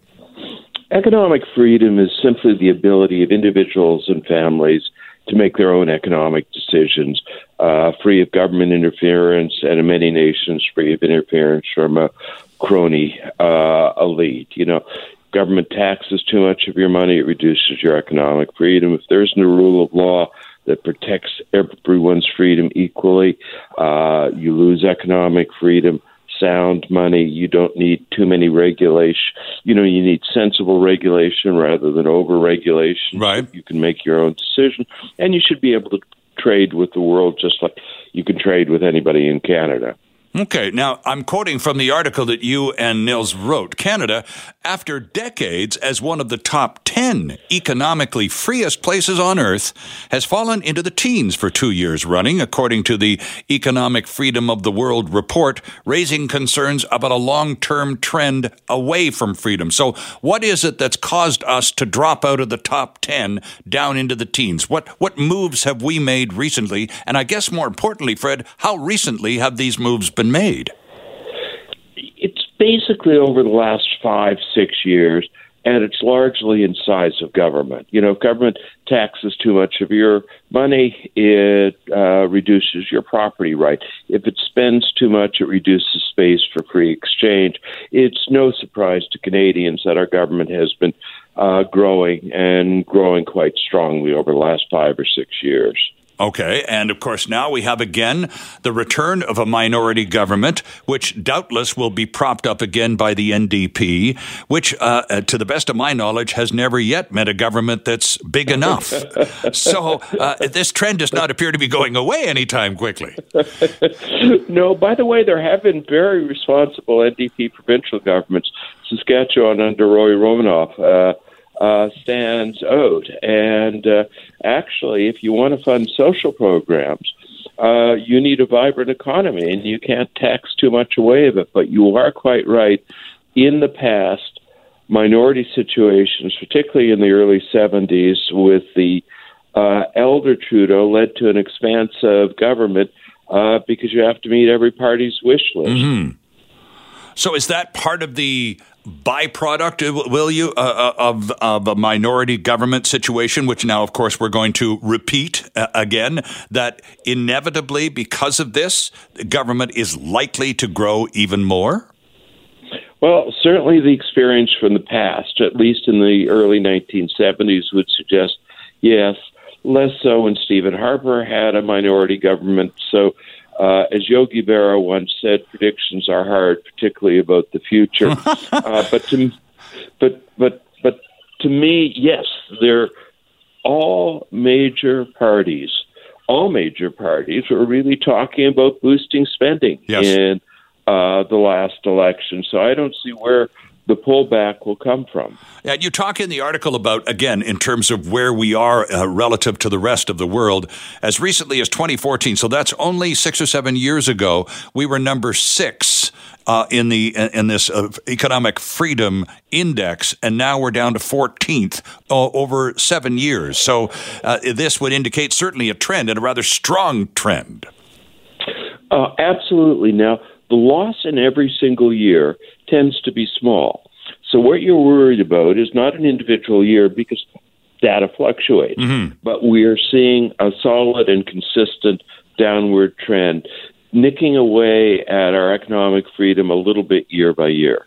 Economic freedom is simply the ability of individuals and families to make their own economic decisions, uh, free of government interference, and in many nations, free of interference from a crony uh, elite. You know, government taxes too much of your money, it reduces your economic freedom. If there isn't a rule of law that protects everyone's freedom equally, uh, you lose economic freedom sound money. You don't need too many regulation. You know, you need sensible regulation rather than over regulation. Right. You can make your own decision, and you should be able to trade with the world just like you can trade with anybody in Canada. Okay, now I'm quoting from the article that you and Niels wrote. Canada, after decades as one of the top 10 economically freest places on earth, has fallen into the teens for two years running, according to the Economic Freedom of the World report, raising concerns about a long term trend away from freedom. So, what is it that's caused us to drop out of the top 10 down into the teens? What, what moves have we made recently? And I guess more importantly, Fred, how recently have these moves been? Been made? It's basically over the last five, six years, and it's largely in size of government. You know, if government taxes too much of your money, it uh, reduces your property right. If it spends too much, it reduces space for free exchange. It's no surprise to Canadians that our government has been uh, growing and growing quite strongly over the last five or six years. Okay, and of course, now we have again the return of a minority government, which doubtless will be propped up again by the NDP, which, uh, uh, to the best of my knowledge, has never yet met a government that's big enough. so uh, this trend does not appear to be going away anytime quickly. no, by the way, there have been very responsible NDP provincial governments. Saskatchewan under Roy Romanow. Uh, uh, stands out. And uh, actually, if you want to fund social programs, uh, you need a vibrant economy, and you can't tax too much away of it. But you are quite right. In the past, minority situations, particularly in the early 70s, with the uh, elder Trudeau, led to an expansive government uh, because you have to meet every party's wish list. Mm-hmm. So, is that part of the byproduct, uh, will you, uh, uh, of, of a minority government situation, which now, of course, we're going to repeat uh, again, that inevitably, because of this, the government is likely to grow even more? Well, certainly the experience from the past, at least in the early 1970s, would suggest yes. Less so when Stephen Harper had a minority government. So uh, as Yogi Berra once said, predictions are hard, particularly about the future. uh, but to, but but but to me, yes, they're all major parties. All major parties were really talking about boosting spending yes. in uh, the last election. So I don't see where the pullback will come from. And you talk in the article about, again, in terms of where we are uh, relative to the rest of the world. As recently as 2014, so that's only six or seven years ago, we were number six. Uh, in the in this uh, economic freedom index, and now we're down to 14th uh, over seven years. So uh, this would indicate certainly a trend and a rather strong trend. Uh, absolutely. Now the loss in every single year tends to be small. So what you're worried about is not an individual year because data fluctuates, mm-hmm. but we are seeing a solid and consistent downward trend, nicking away at our economic freedom a little bit year by year.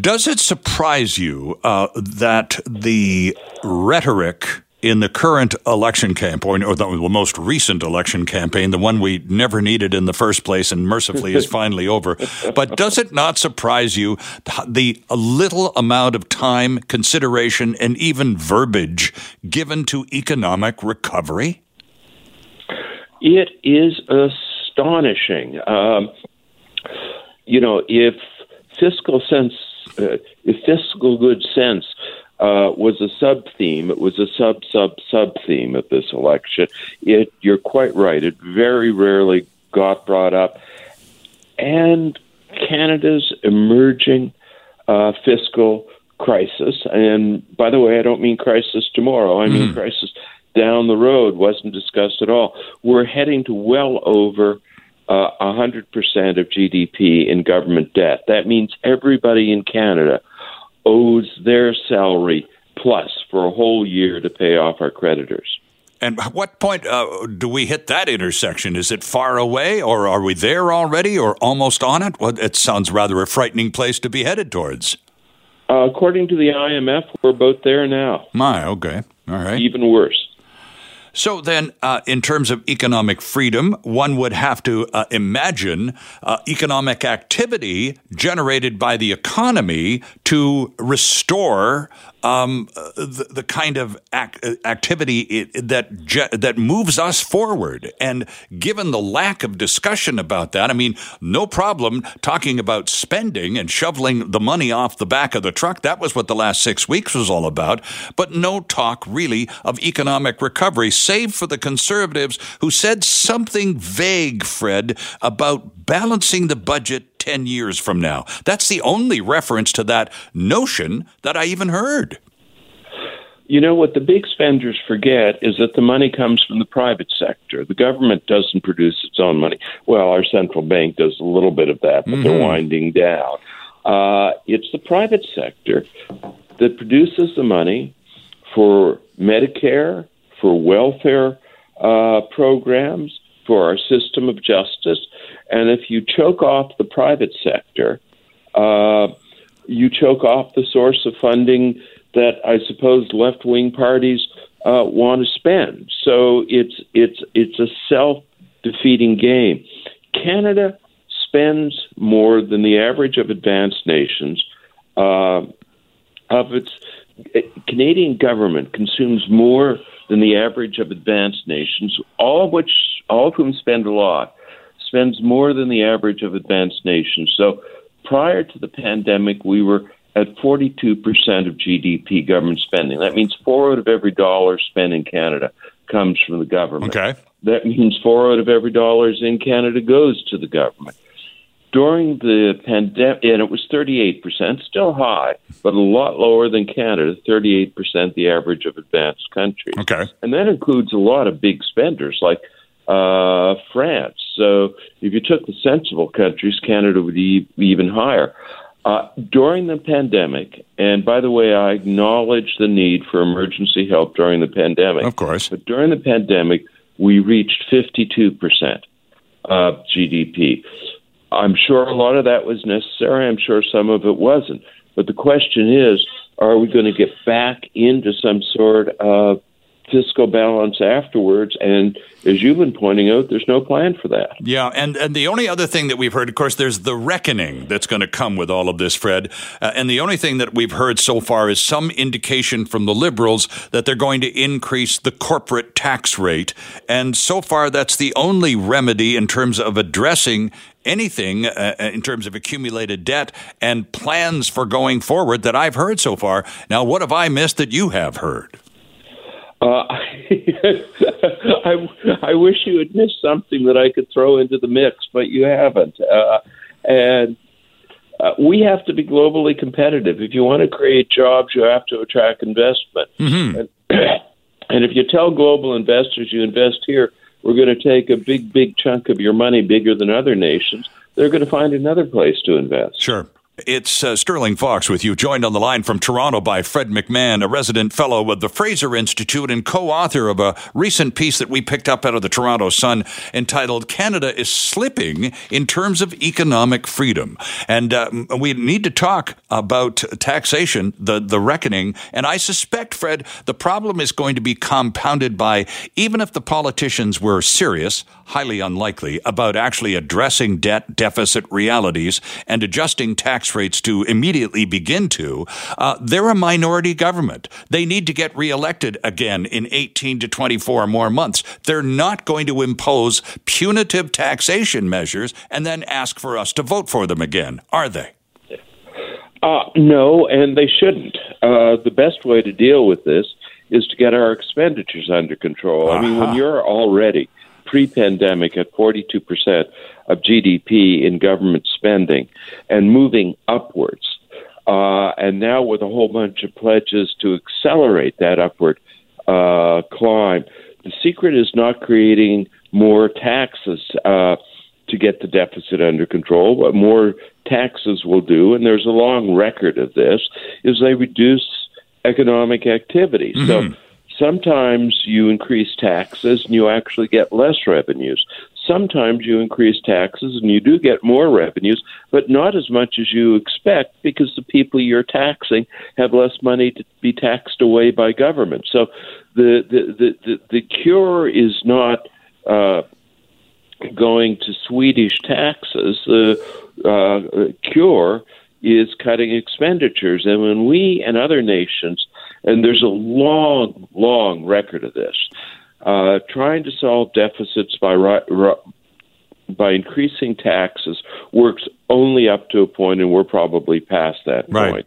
Does it surprise you uh, that the rhetoric in the current election campaign, or the most recent election campaign, the one we never needed in the first place and mercifully is finally over. But does it not surprise you the little amount of time, consideration, and even verbiage given to economic recovery? It is astonishing. Um, you know, if fiscal sense, uh, if fiscal good sense uh, was a sub theme. It was a sub sub sub theme of this election. It, you're quite right. It very rarely got brought up, and Canada's emerging uh, fiscal crisis. And by the way, I don't mean crisis tomorrow. I mean mm. crisis down the road wasn't discussed at all. We're heading to well over uh, 100% of GDP in government debt. That means everybody in Canada owes their salary plus for a whole year to pay off our creditors. And what point uh, do we hit that intersection? Is it far away, or are we there already, or almost on it? Well, it sounds rather a frightening place to be headed towards. Uh, according to the IMF, we're both there now. My, okay. All right. Even worse. So then, uh, in terms of economic freedom, one would have to uh, imagine uh, economic activity generated by the economy to restore um, the, the, kind of ac- activity that that moves us forward. And given the lack of discussion about that, I mean, no problem talking about spending and shoveling the money off the back of the truck. That was what the last six weeks was all about. But no talk really of economic recovery, save for the conservatives who said something vague, Fred, about balancing the budget 10 years from now. That's the only reference to that notion that I even heard. You know what the big spenders forget is that the money comes from the private sector. The government doesn't produce its own money. Well, our central bank does a little bit of that, but mm-hmm. they're winding down. Uh, it's the private sector that produces the money for Medicare, for welfare uh, programs, for our system of justice. And if you choke off the private sector, uh, you choke off the source of funding that I suppose left wing parties uh, want to spend. So it's it's it's a self defeating game. Canada spends more than the average of advanced nations. Uh, of its uh, Canadian government consumes more than the average of advanced nations, all of which all of whom spend a lot, spends more than the average of advanced nations. So prior to the pandemic, we were at 42% of GDP government spending. That means four out of every dollar spent in Canada comes from the government. Okay. That means four out of every dollars in Canada goes to the government. During the pandemic, and it was 38%, still high, but a lot lower than Canada, 38% the average of advanced countries. Okay. And that includes a lot of big spenders like uh, France. So if you took the sensible countries, Canada would be even higher. Uh, during the pandemic, and by the way, I acknowledge the need for emergency help during the pandemic. Of course. But during the pandemic, we reached 52% of GDP. I'm sure a lot of that was necessary. I'm sure some of it wasn't. But the question is are we going to get back into some sort of fiscal balance afterwards. And as you've been pointing out, there's no plan for that. Yeah, and, and the only other thing that we've heard, of course, there's the reckoning that's going to come with all of this, Fred. Uh, and the only thing that we've heard so far is some indication from the Liberals that they're going to increase the corporate tax rate. And so far, that's the only remedy in terms of addressing anything uh, uh in terms of accumulated debt and plans for going forward that I've heard so far. Now, what have I missed that you have heard? Uh, I, I wish you had missed something that I could throw into the mix, but you haven't. Uh, and uh, we have to be globally competitive. If you want to create jobs, you have to attract investment. Mm-hmm. And, and if you tell global investors you invest here, we're going to take a big, big chunk of your money, bigger than other nations, they're going to find another place to invest. Sure. It's uh, Sterling Fox with you, joined on the line from Toronto by Fred McMahon, a resident fellow with the Fraser Institute and co author of a recent piece that we picked up out of the Toronto Sun entitled Canada is Slipping in Terms of Economic Freedom. And uh, we need to talk about taxation, the, the reckoning. And I suspect, Fred, the problem is going to be compounded by even if the politicians were serious, highly unlikely, about actually addressing debt deficit realities and adjusting tax tax rates to immediately begin to, uh, they're a minority government. They need to get reelected again in 18 to 24 more months. They're not going to impose punitive taxation measures and then ask for us to vote for them again, are they? Uh, no, and they shouldn't. Uh, the best way to deal with this is to get our expenditures under control. Uh-huh. I mean, when you're already pre pandemic at 42% of GDP in government spending and moving upwards. Uh, and now with a whole bunch of pledges to accelerate that upward uh, climb. The secret is not creating more taxes uh, to get the deficit under control. What more taxes will do, and there's a long record of this, is they reduce economic activity. Mm-hmm. So sometimes you increase taxes and you actually get less revenues. Sometimes you increase taxes and you do get more revenues, but not as much as you expect because the people you're taxing have less money to be taxed away by government. So the the the, the, the cure is not uh, going to Swedish taxes. The uh, cure is cutting expenditures. And when we and other nations, and there's a long, long record of this, uh, trying to solve deficits by by increasing taxes works only up to a point, and we're probably past that right. point.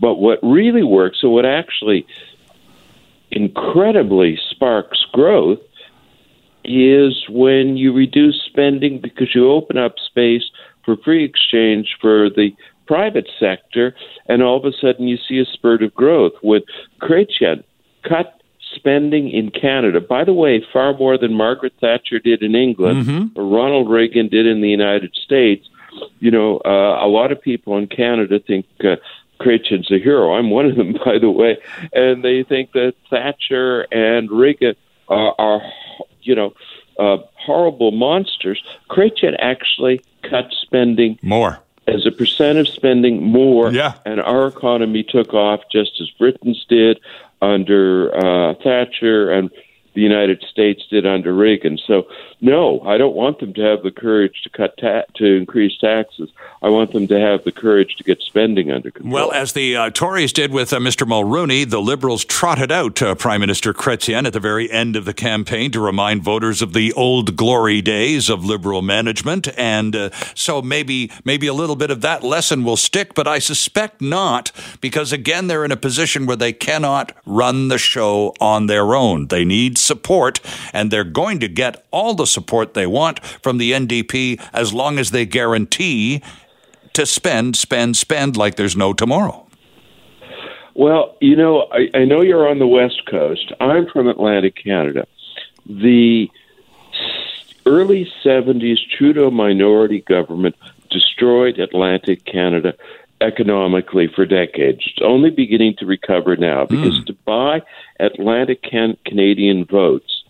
But what really works, and what actually incredibly sparks growth, is when you reduce spending because you open up space for free exchange for the private sector, and all of a sudden you see a spurt of growth. With Chrétien cut spending in Canada, by the way, far more than Margaret Thatcher did in England mm-hmm. or Ronald Reagan did in the United States. You know, uh, a lot of people in Canada think uh, a hero. I'm one of them, by the way, and they think that Thatcher and Reagan are, are you know, uh, horrible monsters. Chrétien actually cut spending more as a percent of spending more, yeah. and our economy took off just as Britain's did under uh, Thatcher and the United States did under Reagan. So, no, I don't want them to have the courage to cut ta- to increase taxes. I want them to have the courage to get spending under control. Well, as the uh, Tories did with uh, Mr. Mulroney, the Liberals trotted out uh, Prime Minister Chrétien at the very end of the campaign to remind voters of the old glory days of Liberal management, and uh, so maybe maybe a little bit of that lesson will stick, but I suspect not, because again they're in a position where they cannot run the show on their own. They need support, and they're going to get all the support they want from the NDP as long as they guarantee to spend, spend, spend like there's no tomorrow. Well, you know, I, I know you're on the West Coast. I'm from Atlantic Canada. The early 70s Trudeau minority government destroyed Atlantic Canada economically for decades. It's only beginning to recover now because mm. to buy Atlantic can- Canadian votes,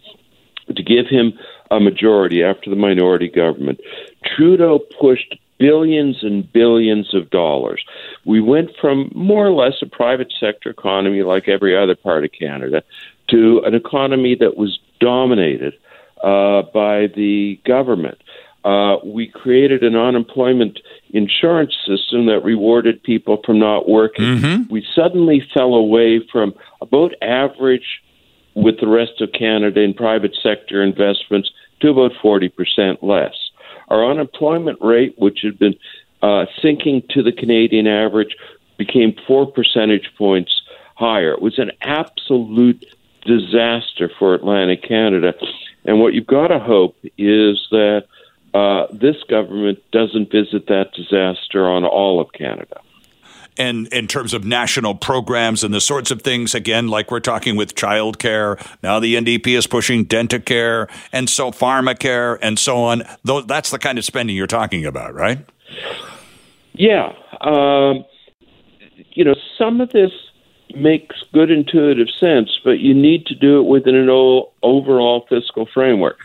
to give him a majority after the minority government, Trudeau pushed billions and billions of dollars. We went from more or less a private sector economy like every other part of Canada to an economy that was dominated uh, by the government. Uh, we created an unemployment insurance system that rewarded people from not working. Mm-hmm. We suddenly fell away from about average with the rest of Canada in private sector investments to about 40% less. Our unemployment rate, which had been uh, sinking to the Canadian average, became four percentage points higher. It was an absolute disaster for Atlantic Canada. And what you've got to hope is that uh, this government doesn't visit that disaster on all of Canada. And in terms of national programs and the sorts of things, again, like we're talking with childcare, now the NDP is pushing Dentacare and so pharmacare and so on. That's the kind of spending you're talking about, right? Yeah. Um, you know, some of this makes good intuitive sense, but you need to do it within an overall fiscal framework.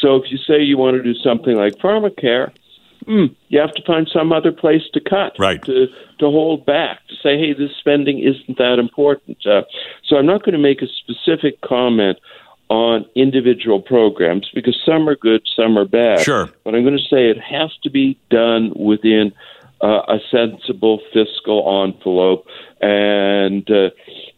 So if you say you want to do something like pharmacare, mm, you have to find some other place to cut, right? To to hold back, to say, hey, this spending isn't that important. Uh, so I'm not going to make a specific comment on individual programs because some are good, some are bad. Sure. But I'm going to say it has to be done within uh, a sensible fiscal envelope, and uh,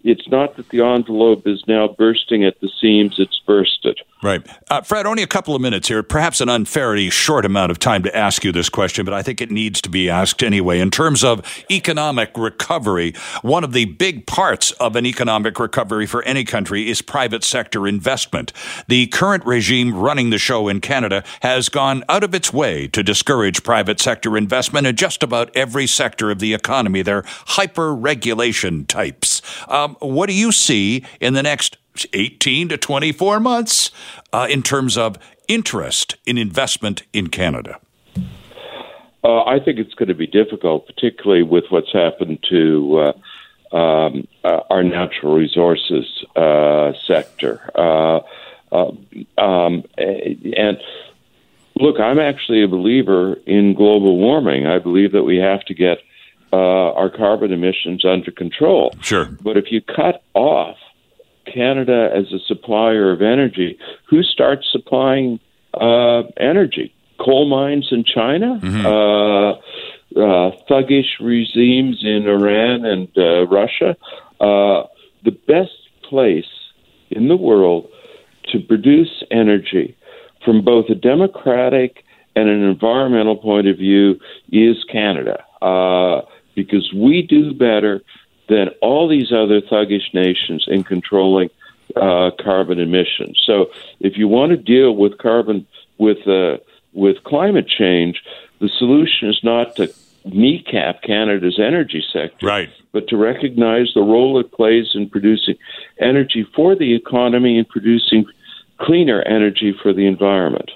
it's not that the envelope is now bursting at the seams; it's bursted. Right. Uh, Fred, only a couple of minutes here. Perhaps an unfairly short amount of time to ask you this question, but I think it needs to be asked anyway. In terms of economic recovery, one of the big parts of an economic recovery for any country is private sector investment. The current regime running the show in Canada has gone out of its way to discourage private sector investment in just about every sector of the economy. They're hyper regulation types. Um, what do you see in the next 18 to 24 months uh, in terms of interest in investment in Canada? Uh, I think it's going to be difficult, particularly with what's happened to uh, um, uh, our natural resources uh, sector. Uh, um, and look, I'm actually a believer in global warming. I believe that we have to get uh, our carbon emissions under control. Sure. But if you cut off Canada as a supplier of energy, who starts supplying uh, energy? Coal mines in China, mm-hmm. uh, uh, thuggish regimes in Iran and uh, Russia. Uh, the best place in the world to produce energy from both a democratic and an environmental point of view is Canada. Because we do better than all these other thuggish nations in controlling uh, carbon emissions. So, if you want to deal with carbon with uh, with climate change, the solution is not to kneecap Canada's energy sector, right. but to recognize the role it plays in producing energy for the economy and producing cleaner energy for the environment.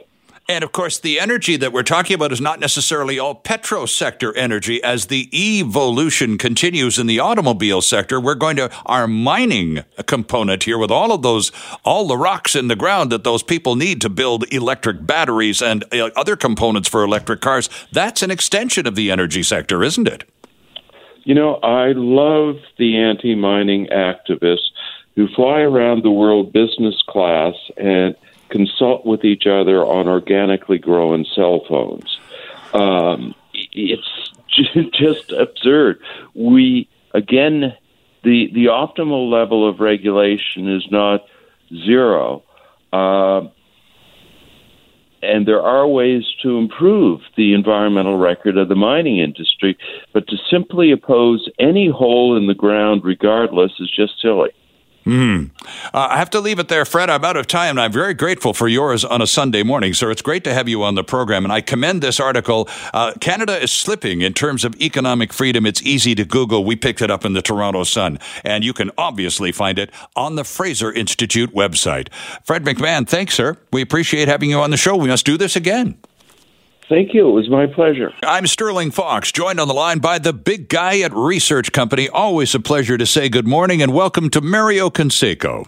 And of course, the energy that we're talking about is not necessarily all petro sector energy. As the evolution continues in the automobile sector, we're going to our mining component here with all of those, all the rocks in the ground that those people need to build electric batteries and uh, other components for electric cars. That's an extension of the energy sector, isn't it? You know, I love the anti mining activists who fly around the world business class and consult with each other on organically grown cell phones. Um, it's just absurd. We again, the the optimal level of regulation is not zero, uh, and there are ways to improve the environmental record of the mining industry. But to simply oppose any hole in the ground, regardless, is just silly. Hmm. Uh, I have to leave it there, Fred. I'm out of time, and I'm very grateful for yours on a Sunday morning, sir. It's great to have you on the program, and I commend this article. Uh, Canada is slipping in terms of economic freedom. It's easy to Google. We picked it up in the Toronto Sun, and you can obviously find it on the Fraser Institute website. Fred McMahon, thanks, sir. We appreciate having you on the show. We must do this again. Thank you. It was my pleasure. I'm Sterling Fox, joined on the line by the big guy at Research Company. Always a pleasure to say good morning and welcome to Mario Canseco.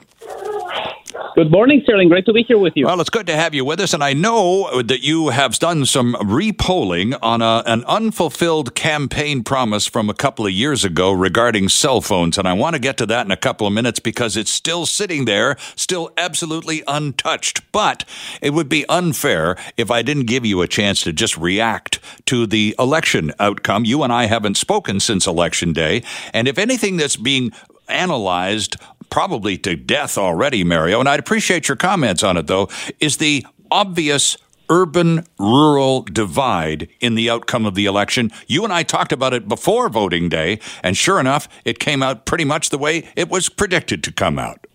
Good morning, Sterling. Great to be here with you. Well, it's good to have you with us, and I know that you have done some repolling on a, an unfulfilled campaign promise from a couple of years ago regarding cell phones, and I want to get to that in a couple of minutes because it's still sitting there, still absolutely untouched. But it would be unfair if I didn't give you a chance to just react to the election outcome. You and I haven't spoken since election day, and if anything that's being analyzed probably to death already, Mario, and I'd appreciate your comments on it, though, is the obvious urban rural divide in the outcome of the election. You and I talked about it before voting day, and sure enough, it came out pretty much the way it was predicted to come out.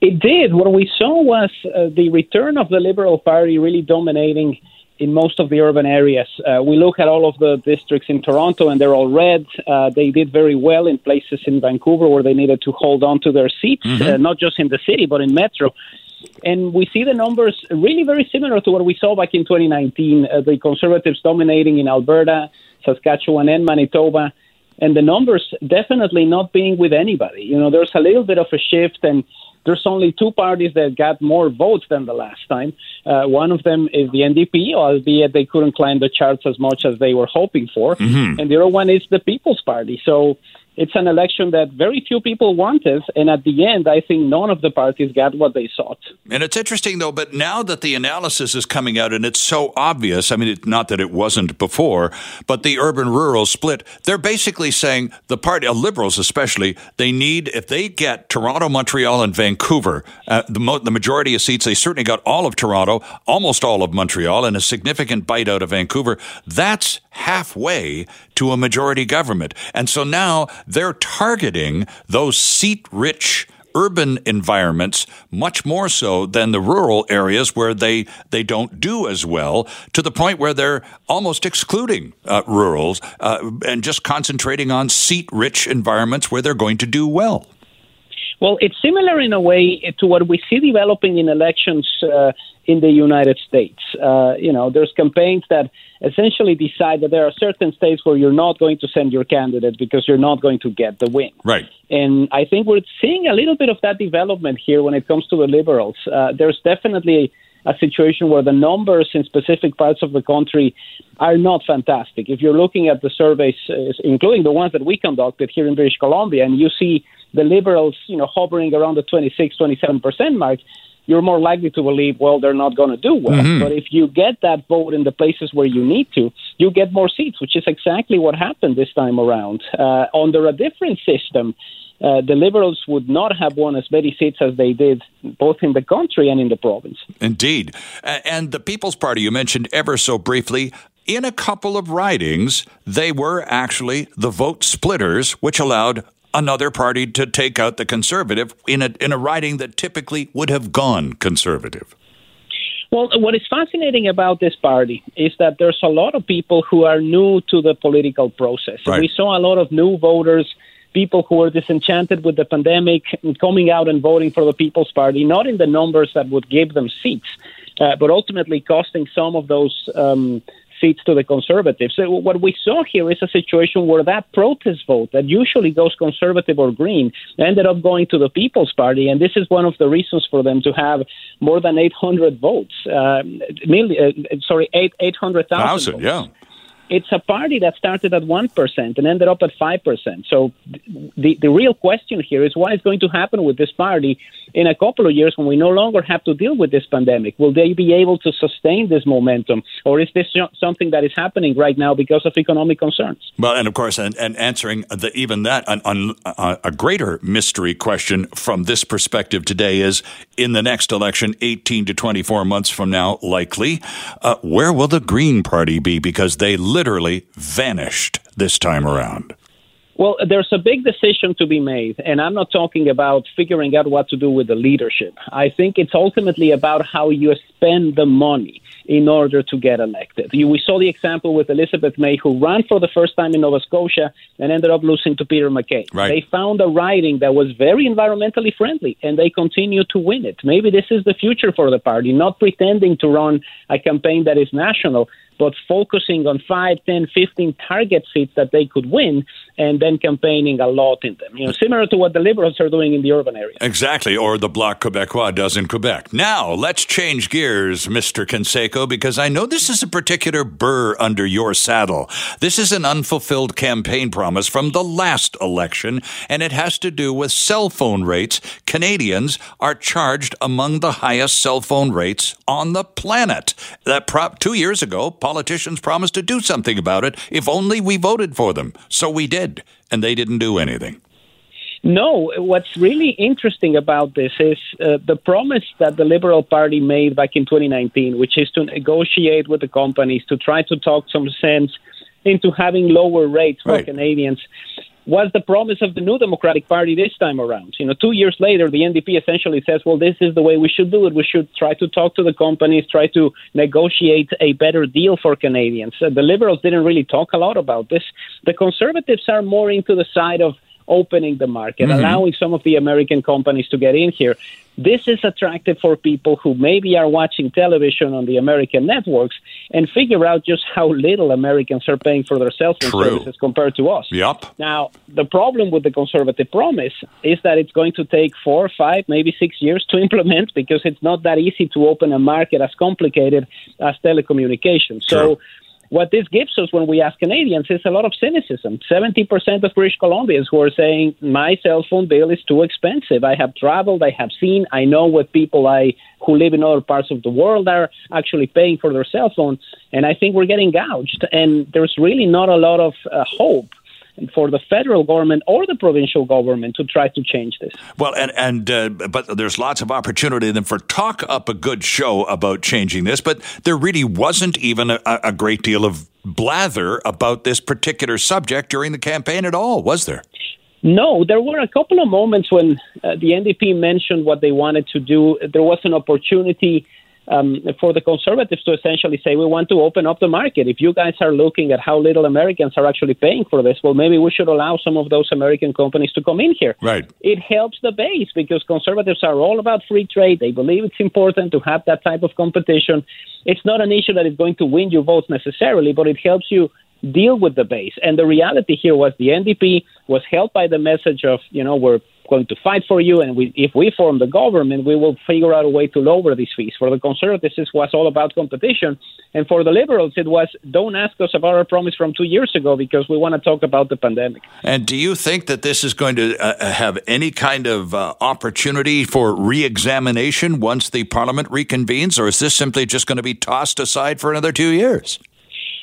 It did. What we saw was uh, the return of the Liberal Party really dominating in most of the urban areas. Uh, we look at all of the districts in Toronto, and they're all red. Uh, they did very well in places in Vancouver where they needed to hold on to their seats, mm-hmm. uh, not just in the city, but in Metro. And we see the numbers really very similar to what we saw back in 2019. Uh, the Conservatives dominating in Alberta, Saskatchewan, and Manitoba. And the numbers definitely not being with anybody. You know, there's a little bit of a shift, and there's only two parties that got more votes than the last time. Uh, one of them is the NDP, albeit they couldn't climb the charts as much as they were hoping for. Mm-hmm. And the other one is the People's Party. So it's an election that very few people wanted, and at the end, I think none of the parties got what they sought. And it's interesting, though, but now that the analysis is coming out and it's so obvious, I mean, it, not that it wasn't before, but the urban rural split, they're basically saying the party, uh, liberals especially, they need, if they get Toronto, Montreal, and Vancouver, uh, the, mo- the majority of seats, they certainly got all of Toronto, almost all of Montreal, and a significant bite out of Vancouver. That's halfway to a majority government. And so now they're targeting those seat rich urban environments much more so than the rural areas where they they don't do as well to the point where they're almost excluding uh, rurals uh, and just concentrating on seat rich environments where they're going to do well. Well, it's similar in a way to what we see developing in elections uh, in the United States. Uh, you know, there's campaigns that essentially decide that there are certain states where you're not going to send your candidate because you're not going to get the win. Right. And I think we're seeing a little bit of that development here when it comes to the liberals. Uh, there's definitely a situation where the numbers in specific parts of the country are not fantastic. If you're looking at the surveys, uh, including the ones that we conducted here in British Columbia, and you see the liberals, you know, hovering around the 26, 27 percent mark, you're more likely to believe, well, they're not going to do well. Mm-hmm. But if you get that vote in the places where you need to, you get more seats, which is exactly what happened this time around. Uh, under a different system, uh, the Liberals would not have won as many seats as they did, both in the country and in the province. Indeed. And the People's Party, you mentioned ever so briefly, in a couple of ridings, they were actually the vote splitters, which allowed another party to take out the conservative in a, in a riding that typically would have gone conservative. Well, what is fascinating about this party is that there's a lot of people who are new to the political process. Right. We saw a lot of new voters, people who were disenchanted with the pandemic, coming out and voting for the People's Party, not in the numbers that would give them seats, uh, but ultimately costing some of those um, seats to the conservatives. So what we saw here is a situation where that protest vote that usually goes conservative or green ended up going to the People's Party, and this is one of the reasons for them to have more than 800 votes. Uh, million, uh, sorry, 8, 800,000 yeah it's a party that started at 1% and ended up at 5%. So the, the real question here is what is going to happen with this party in a couple of years when we no longer have to deal with this pandemic? Will they be able to sustain this momentum? Or is this something that is happening right now because of economic concerns? Well, and of course, and, and answering the, even that, an, an, a greater mystery question from this perspective today is in the next election, 18 to 24 months from now, likely, uh, where will the Green Party be? Because they literally vanished this time around. Well, there's a big decision to be made, and I'm not talking about figuring out what to do with the leadership. I think it's ultimately about how you spend the money in order to get elected. You, we saw the example with Elizabeth May, who ran for the first time in Nova Scotia and ended up losing to Peter MacKay. Right. They found a riding that was very environmentally friendly, and they continue to win it. Maybe this is the future for the party, not pretending to run a campaign that is national, but focusing on 5, 10, 15 target seats that they could win and then campaigning a lot in them. You know, similar to what the Liberals are doing in the urban areas. Exactly, or the Bloc Québécois does in Quebec. Now, let's change gears, Mr. Canseco, because I know this is a particular burr under your saddle. This is an unfulfilled campaign promise from the last election, and it has to do with cell phone rates. Canadians are charged among the highest cell phone rates on the planet. That prop two years ago, politicians promised to do something about it if only we voted for them. So we did, and they didn't do anything. No, what's really interesting about this is uh, the promise that the Liberal Party made back in 2019, which is to negotiate with the companies to try to talk some sense into having lower rates for right. Canadians was the promise of the New Democratic Party this time around. You know, two years later, the NDP essentially says, well, this is the way we should do it. We should try to talk to the companies, try to negotiate a better deal for Canadians. Uh, the Liberals didn't really talk a lot about this. The Conservatives are more into the side of opening the market, mm-hmm. allowing some of the American companies to get in here. This is attractive for people who maybe are watching television on the American networks and figure out just how little Americans are paying for their cell phone True. services compared to us. Yep. Now, the problem with the conservative promise is that it's going to take four, five, maybe six years to implement because it's not that easy to open a market as complicated as telecommunications. So what this gives us when we ask Canadians is a lot of cynicism. 70% of British Columbians who are saying, my cell phone bill is too expensive. I have traveled, I have seen, I know what people I who live in other parts of the world are actually paying for their cell phone. And I think we're getting gouged. And there's really not a lot of uh, hope for the federal government or the provincial government to try to change this. Well, and and uh, but there's lots of opportunity then for talk up a good show about changing this, but there really wasn't even a, a great deal of blather about this particular subject during the campaign at all, was there? No, there were a couple of moments when uh, the NDP mentioned what they wanted to do. There was an opportunity um, for the conservatives to essentially say we want to open up the market. If you guys are looking at how little Americans are actually paying for this, well, maybe we should allow some of those American companies to come in here. Right. It helps the base because conservatives are all about free trade. They believe it's important to have that type of competition. It's not an issue that is going to win you votes necessarily, but it helps you deal with the base. And the reality here was the NDP was helped by the message of, you know, we're going to fight for you, and we, if we form the government, we will figure out a way to lower these fees. For the conservatives, it was all about competition, and for the liberals, it was don't ask us about our promise from two years ago because we want to talk about the pandemic. And do you think that this is going to uh, have any kind of uh, opportunity for re-examination once the parliament reconvenes, or is this simply just going to be tossed aside for another two years?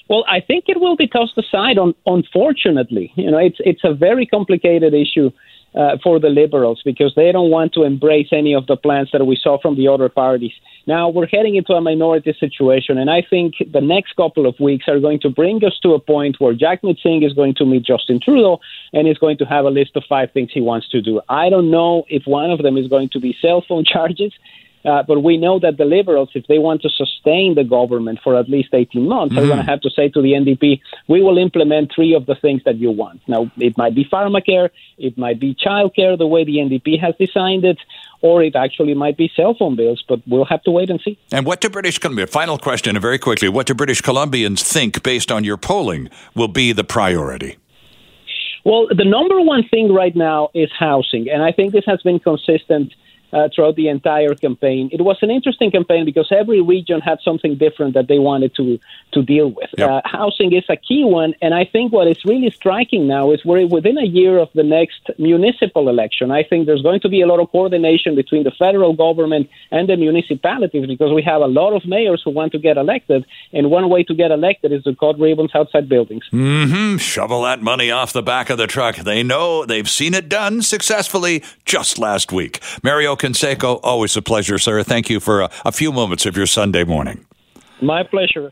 Well, I think it will be tossed aside. On, unfortunately, you know, it's it's a very complicated issue uh, for the liberals because they don't want to embrace any of the plans that we saw from the other parties. Now we're heading into a minority situation, and I think the next couple of weeks are going to bring us to a point where Jagmeet Singh is going to meet Justin Trudeau and is going to have a list of five things he wants to do. I don't know if one of them is going to be cell phone charges. Uh, but we know that the Liberals, if they want to sustain the government for at least 18 months, mm-hmm. are going to have to say to the NDP, we will implement three of the things that you want. Now, it might be pharmacare, it might be childcare, the way the NDP has designed it, or it actually might be cell phone bills, but we'll have to wait and see. And what do British Columbia, final question, very quickly, what do British Columbians think, based on your polling, will be the priority? Well, the number one thing right now is housing, and I think this has been consistent uh, throughout the entire campaign. It was an interesting campaign because every region had something different that they wanted to to deal with. Yep. Uh, housing is a key one, and I think what is really striking now is we're within a year of the next municipal election. I think there's going to be a lot of coordination between the federal government and the municipalities because we have a lot of mayors who want to get elected, and one way to get elected is to cut ribbons outside buildings. Mm-hmm. Shovel that money off the back of the truck. They know they've seen it done successfully just last week. Mario Canseco, always a pleasure, sir. Thank you for a, a few moments of your Sunday morning. My pleasure.